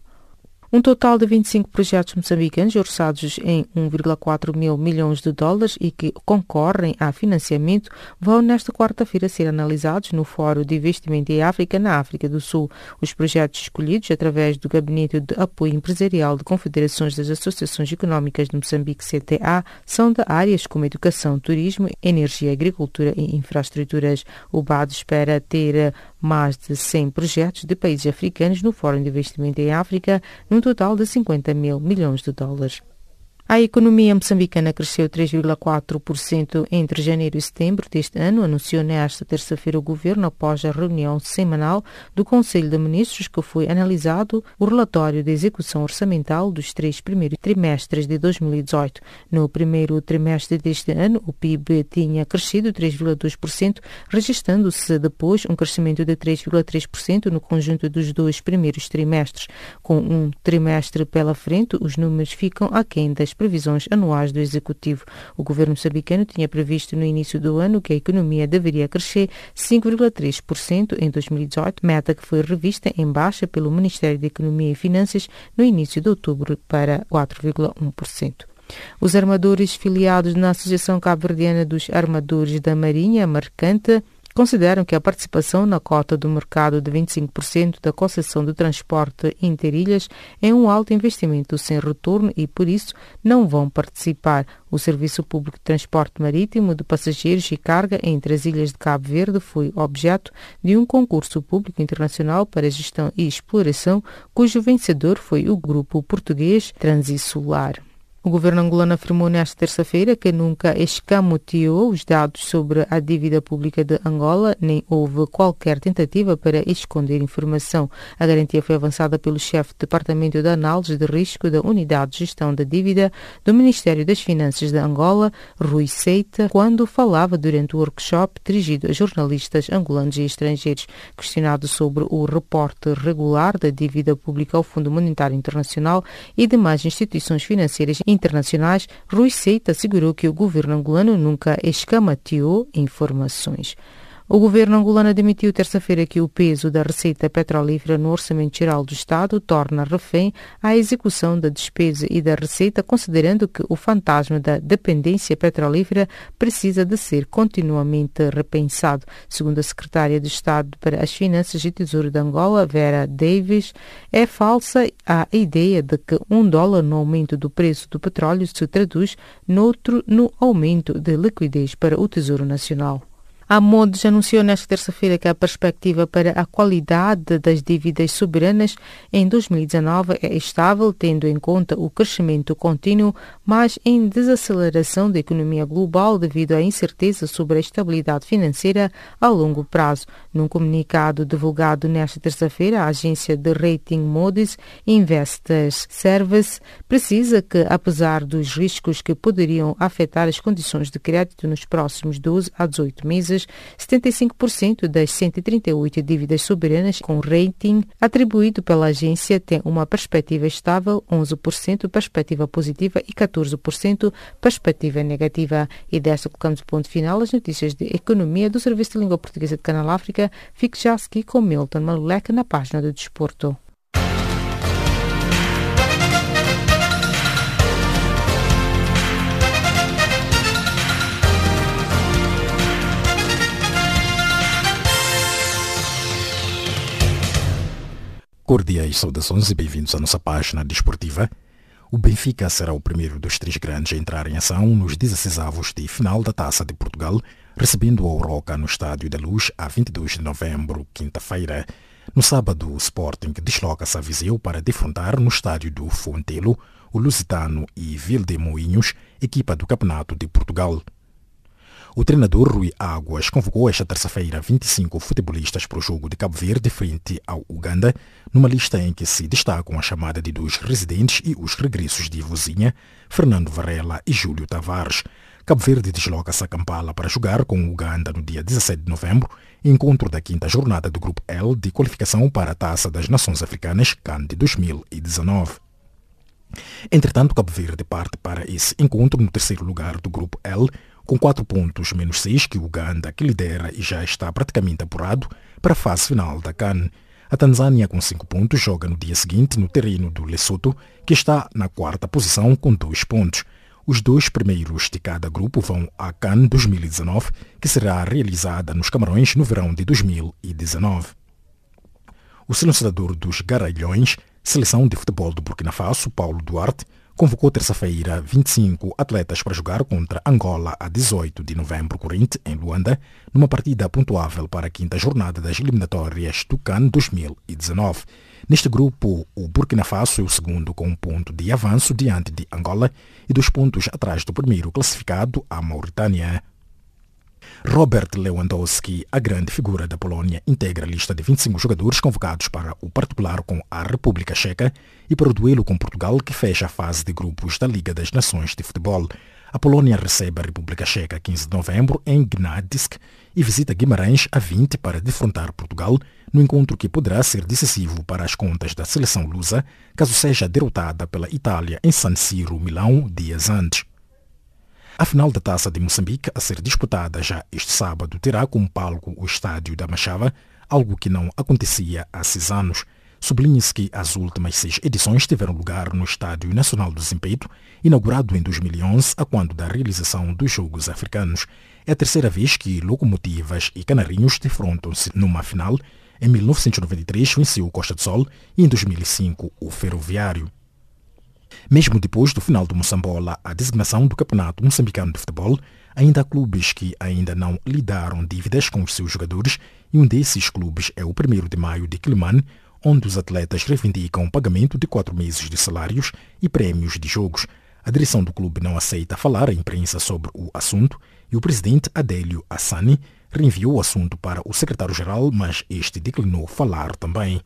Um total de 25 projetos moçambicanos orçados em 1,4 mil milhões de dólares e que concorrem a financiamento vão nesta quarta-feira ser analisados no Fórum de Investimento em África, na África do Sul. Os projetos escolhidos através do Gabinete de Apoio Empresarial de Confederações das Associações Económicas de Moçambique, CTA, são de áreas como educação, turismo, energia, agricultura e infraestruturas. O BAD espera ter mais de 100 projetos de países africanos no Fórum de Investimento em África, num total de 50 mil milhões de dólares. A economia moçambicana cresceu 3,4% entre janeiro e setembro deste ano, anunciou nesta terça-feira o governo após a reunião semanal do Conselho de Ministros que foi analisado o relatório de execução orçamental dos três primeiros trimestres de 2018. No primeiro trimestre deste ano, o PIB tinha crescido 3,2%, registrando-se depois um crescimento de 3,3% no conjunto dos dois primeiros trimestres. Com um trimestre pela frente, os números ficam aquém das previsões anuais do Executivo. O governo moçambicano tinha previsto no início do ano que a economia deveria crescer 5,3% em 2018, meta que foi revista em baixa pelo Ministério da Economia e Finanças no início de outubro para 4,1%. Os armadores filiados na Associação Cabo-Verdiana dos Armadores da Marinha Mercante consideram que a participação na cota do mercado de 25% da concessão de transporte interilhas é um alto investimento sem retorno e, por isso, não vão participar. O Serviço Público de Transporte Marítimo de Passageiros e Carga entre as ilhas de Cabo Verde foi objeto de um concurso público internacional para gestão e exploração, cujo vencedor foi o grupo português Transisolar. O governo angolano afirmou nesta terça-feira que nunca escamoteou os dados sobre a dívida pública de Angola, nem houve qualquer tentativa para esconder informação. A garantia foi avançada pelo chefe do Departamento de Análise de Risco da Unidade de Gestão da Dívida do Ministério das Finanças de Angola, Rui Seita, quando falava durante o workshop dirigido a jornalistas angolanos e estrangeiros. Questionado sobre o reporte regular da dívida pública ao Fundo Monetário Internacional e demais instituições financeiras internacionais, Rui Seita assegurou que o governo angolano nunca escamateou informações. O governo angolano admitiu terça-feira que o peso da receita petrolífera no Orçamento Geral do Estado torna refém a execução da despesa e da receita, considerando que o fantasma da dependência petrolífera precisa de ser continuamente repensado. Segundo a secretária de Estado para as Finanças e Tesouro de Angola, Vera Davis, é falsa a ideia de que um dólar no aumento do preço do petróleo se traduz noutro no aumento de liquidez para o Tesouro Nacional. A Modes anunciou nesta terça-feira que a perspectiva para a qualidade das dívidas soberanas em 2019 é estável, tendo em conta o crescimento contínuo, mas em desaceleração da economia global devido à incerteza sobre a estabilidade financeira a longo prazo. Num comunicado divulgado nesta terça-feira, a agência de rating Moody's Investors Service precisa que, apesar dos riscos que poderiam afetar as condições de crédito nos próximos 12 a 18 meses, 75% das 138 dívidas soberanas com rating atribuído pela agência têm uma perspectiva estável, 11% perspectiva positiva e 14% perspectiva negativa. E desta colocamos ponto final as notícias de economia do Serviço de Língua Portuguesa de Canal África. Fique já aqui com Milton Malulek na página do Desporto. Cordiais saudações e bem-vindos à nossa página desportiva. O Benfica será o primeiro dos três grandes a entrar em ação nos 16 avos de final da Taça de Portugal, recebendo o Roca no Estádio da Luz a 22 de novembro, quinta-feira. No sábado, o Sporting desloca-se a Viseu para defrontar no Estádio do Fontelo o Lusitano e Vildemoinhos, equipa do Campeonato de Portugal. O treinador Rui Águas convocou esta terça-feira 25 futebolistas para o jogo de Cabo Verde frente ao Uganda, numa lista em que se destacam a chamada de dos residentes e os regressos de Vozinha, Fernando Varela e Júlio Tavares. Cabo Verde desloca-se a Kampala para jogar com o Uganda no dia 17 de novembro, encontro da quinta jornada do Grupo L de qualificação para a Taça das Nações Africanas CAN de 2019. Entretanto, Cabo Verde parte para esse encontro no terceiro lugar do Grupo L, com 4 pontos menos 6 que Uganda, que lidera e já está praticamente apurado para a fase final da CAN. A Tanzânia, com 5 pontos, joga no dia seguinte no terreno do Lesotho, que está na quarta posição com 2 pontos. Os dois primeiros de cada grupo vão à CAN 2019, que será realizada nos Camarões no verão de 2019. O selecionador dos Garalhões, seleção de futebol do Burkina Faso, Paulo Duarte, convocou terça-feira 25 atletas para jogar contra Angola a 18 de novembro corrente, em Luanda, numa partida pontuável para a quinta jornada das eliminatórias do CAN 2019. Neste grupo, o Burkina Faso é o segundo com um ponto de avanço diante de Angola e dois pontos atrás do primeiro classificado, a Mauritânia. Robert Lewandowski, a grande figura da Polônia, integra a lista de 25 jogadores convocados para o particular com a República Checa e para o duelo com Portugal, que fecha a fase de grupos da Liga das Nações de Futebol. A Polônia recebe a República Checa 15 de novembro em Gdańsk e visita Guimarães a 20 para defrontar Portugal no encontro que poderá ser decisivo para as contas da seleção lusa, caso seja derrotada pela Itália em San Siro, Milão, dias antes. A final da Taça de Moçambique, a ser disputada já este sábado, terá como palco o estádio da Machava, algo que não acontecia há seis anos. Sublinhe-se que as últimas seis edições tiveram lugar no Estádio Nacional do Zimpeito, inaugurado em 2011, a quando da realização dos Jogos Africanos. É a terceira vez que locomotivas e canarinhos defrontam-se numa final. Em 1993 venceu o Costa do Sol e em 2005 o Ferroviário. Mesmo depois do final do Moçambola, a designação do Campeonato Moçambicano de Futebol, ainda há clubes que ainda não lidaram dívidas com os seus jogadores e um desses clubes é o 1 de maio de Quilimane, onde os atletas reivindicam o pagamento de quatro meses de salários e prêmios de jogos. A A direção do clube não aceita falar à imprensa sobre o assunto e o presidente Adélio Assani reenviou o assunto para o secretário-geral, mas este declinou falar também.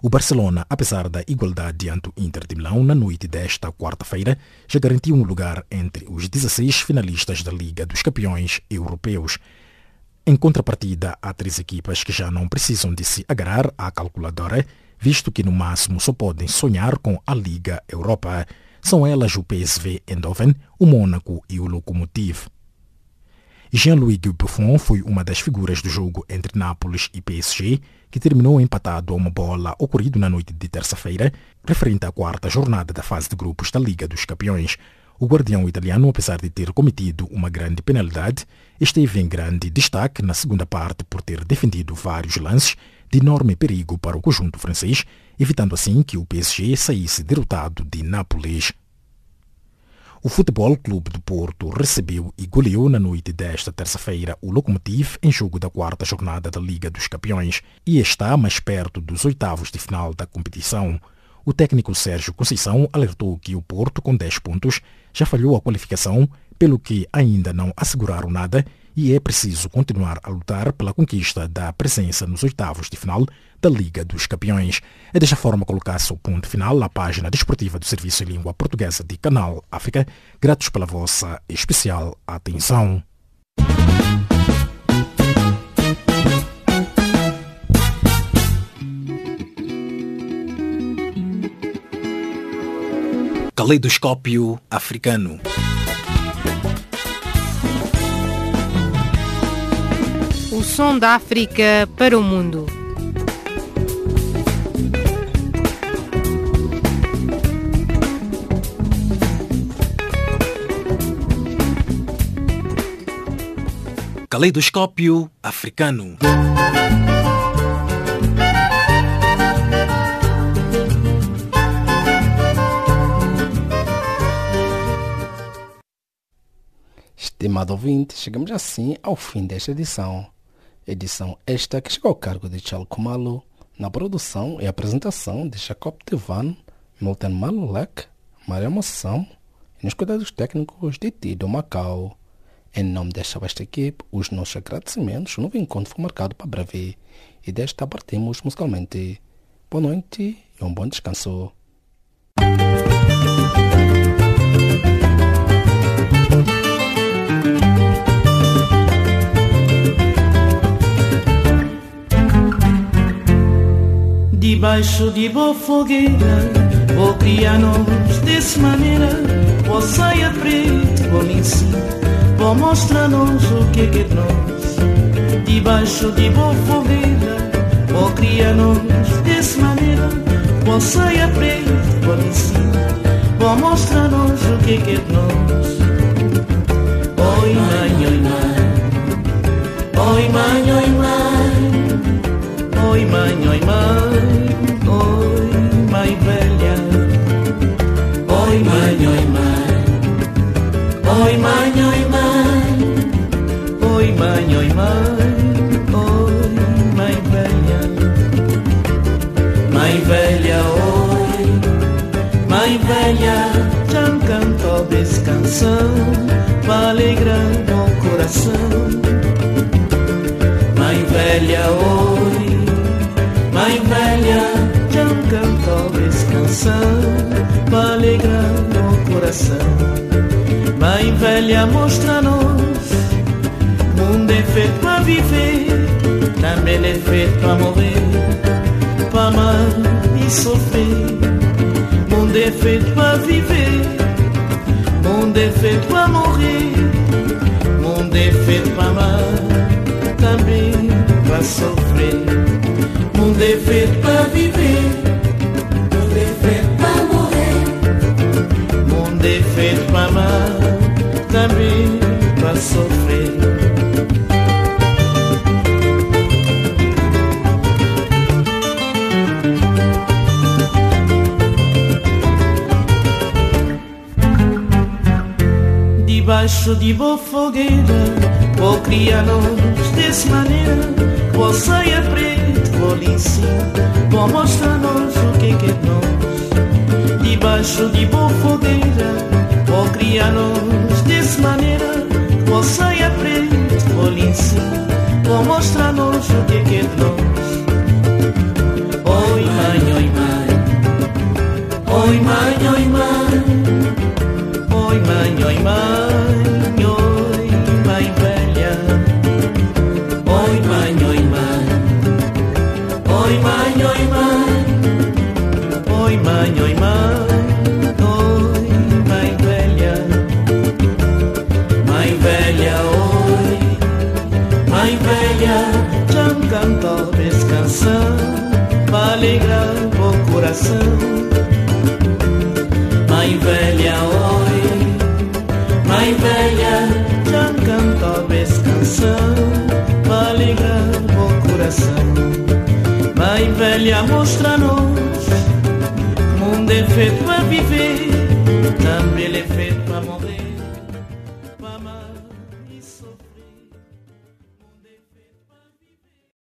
O Barcelona, apesar da igualdade diante do Inter de Milão na noite desta quarta-feira, já garantiu um lugar entre os 16 finalistas da Liga dos Campeões Europeus. Em contrapartida, há três equipas que já não precisam de se agarrar à calculadora, visto que no máximo só podem sonhar com a Liga Europa. São elas o PSV Eindhoven, o Mônaco e o Lokomotiv. Jean-Louis Buffon foi uma das figuras do jogo entre Nápoles e PSG, que terminou empatado a uma bola ocorrido na noite de terça-feira, referente à quarta jornada da fase de grupos da Liga dos Campeões. O guardião italiano, apesar de ter cometido uma grande penalidade, esteve em grande destaque na segunda parte por ter defendido vários lances de enorme perigo para o conjunto francês, evitando assim que o PSG saísse derrotado de Nápoles. O Futebol Clube do Porto recebeu e goleou na noite desta terça-feira o Lokomotiv em jogo da quarta jornada da Liga dos Campeões e está mais perto dos oitavos de final da competição. O técnico Sérgio Conceição alertou que o Porto, com 10 pontos, já falhou a qualificação, pelo que ainda não asseguraram nada e é preciso continuar a lutar pela conquista da presença nos oitavos de final da Liga dos Campeões. É desta forma colocar-se o ponto final à página desportiva do Serviço em Língua Portuguesa de Canal África. Gratos pela vossa especial atenção. Caleidoscópio Africano. O som da África para o mundo. Caleidoscópio Africano. Estimado ouvinte, chegamos assim ao fim desta edição. Edição esta que chegou ao cargo de Charles Kumalo, na produção e apresentação de Jacob Tevan, Milton Malulek, Maria Moção e nos cuidados técnicos de Tido Macau. Em nome desta vasta equipe, os nossos agradecimentos. O novo encontro foi marcado para breve e desta partimos musicalmente. Boa noite e um bom descanso. Debaixo de boa fogueira Vou criar-nos desse maneira Vou saia preto, vou ensinar Vou mostrar-nos o que é que é nós. Debaixo de boa fogueira Vou criar-nos desse maneira Vou saia preto, vou ensinar Vou mostrar-nos o que é que é nós. Oi mãe, oi mãe. Oi mãe, oi mãe. Oi mãe, oi mãe Oi velha. Oi mãe, oi mãe. Oi mãe, oi mãe. Oi mãe, oi mãe. Oi mãe velha. Mãe velha, oi. Mãe velha Já cantou Para alegrar meu coração. Mãe velha, oi canção Para alegrar meu coração. Mãe velha, mostra-nos Mundo é feito para viver Também é feito para morrer. Para amar e sofrer Mundo é feito para viver Mundo é feito para morrer Debaixo de boa fogueira Vou criar-nos dessa maneira. Vou saia preto, vou lhe ensinar Vou mostrar-nos o que é que é nós. Debaixo de boa fogueira criar-nos dessa maneira. Você aprende, vou lhe ensinar, vou mostrar-nos o que é que é nós. coração. Mãe velha, oi, mãe velha, já canto vez canção, para ligar o coração. Mãe velha, mostra-nos, mundo é feito é viver.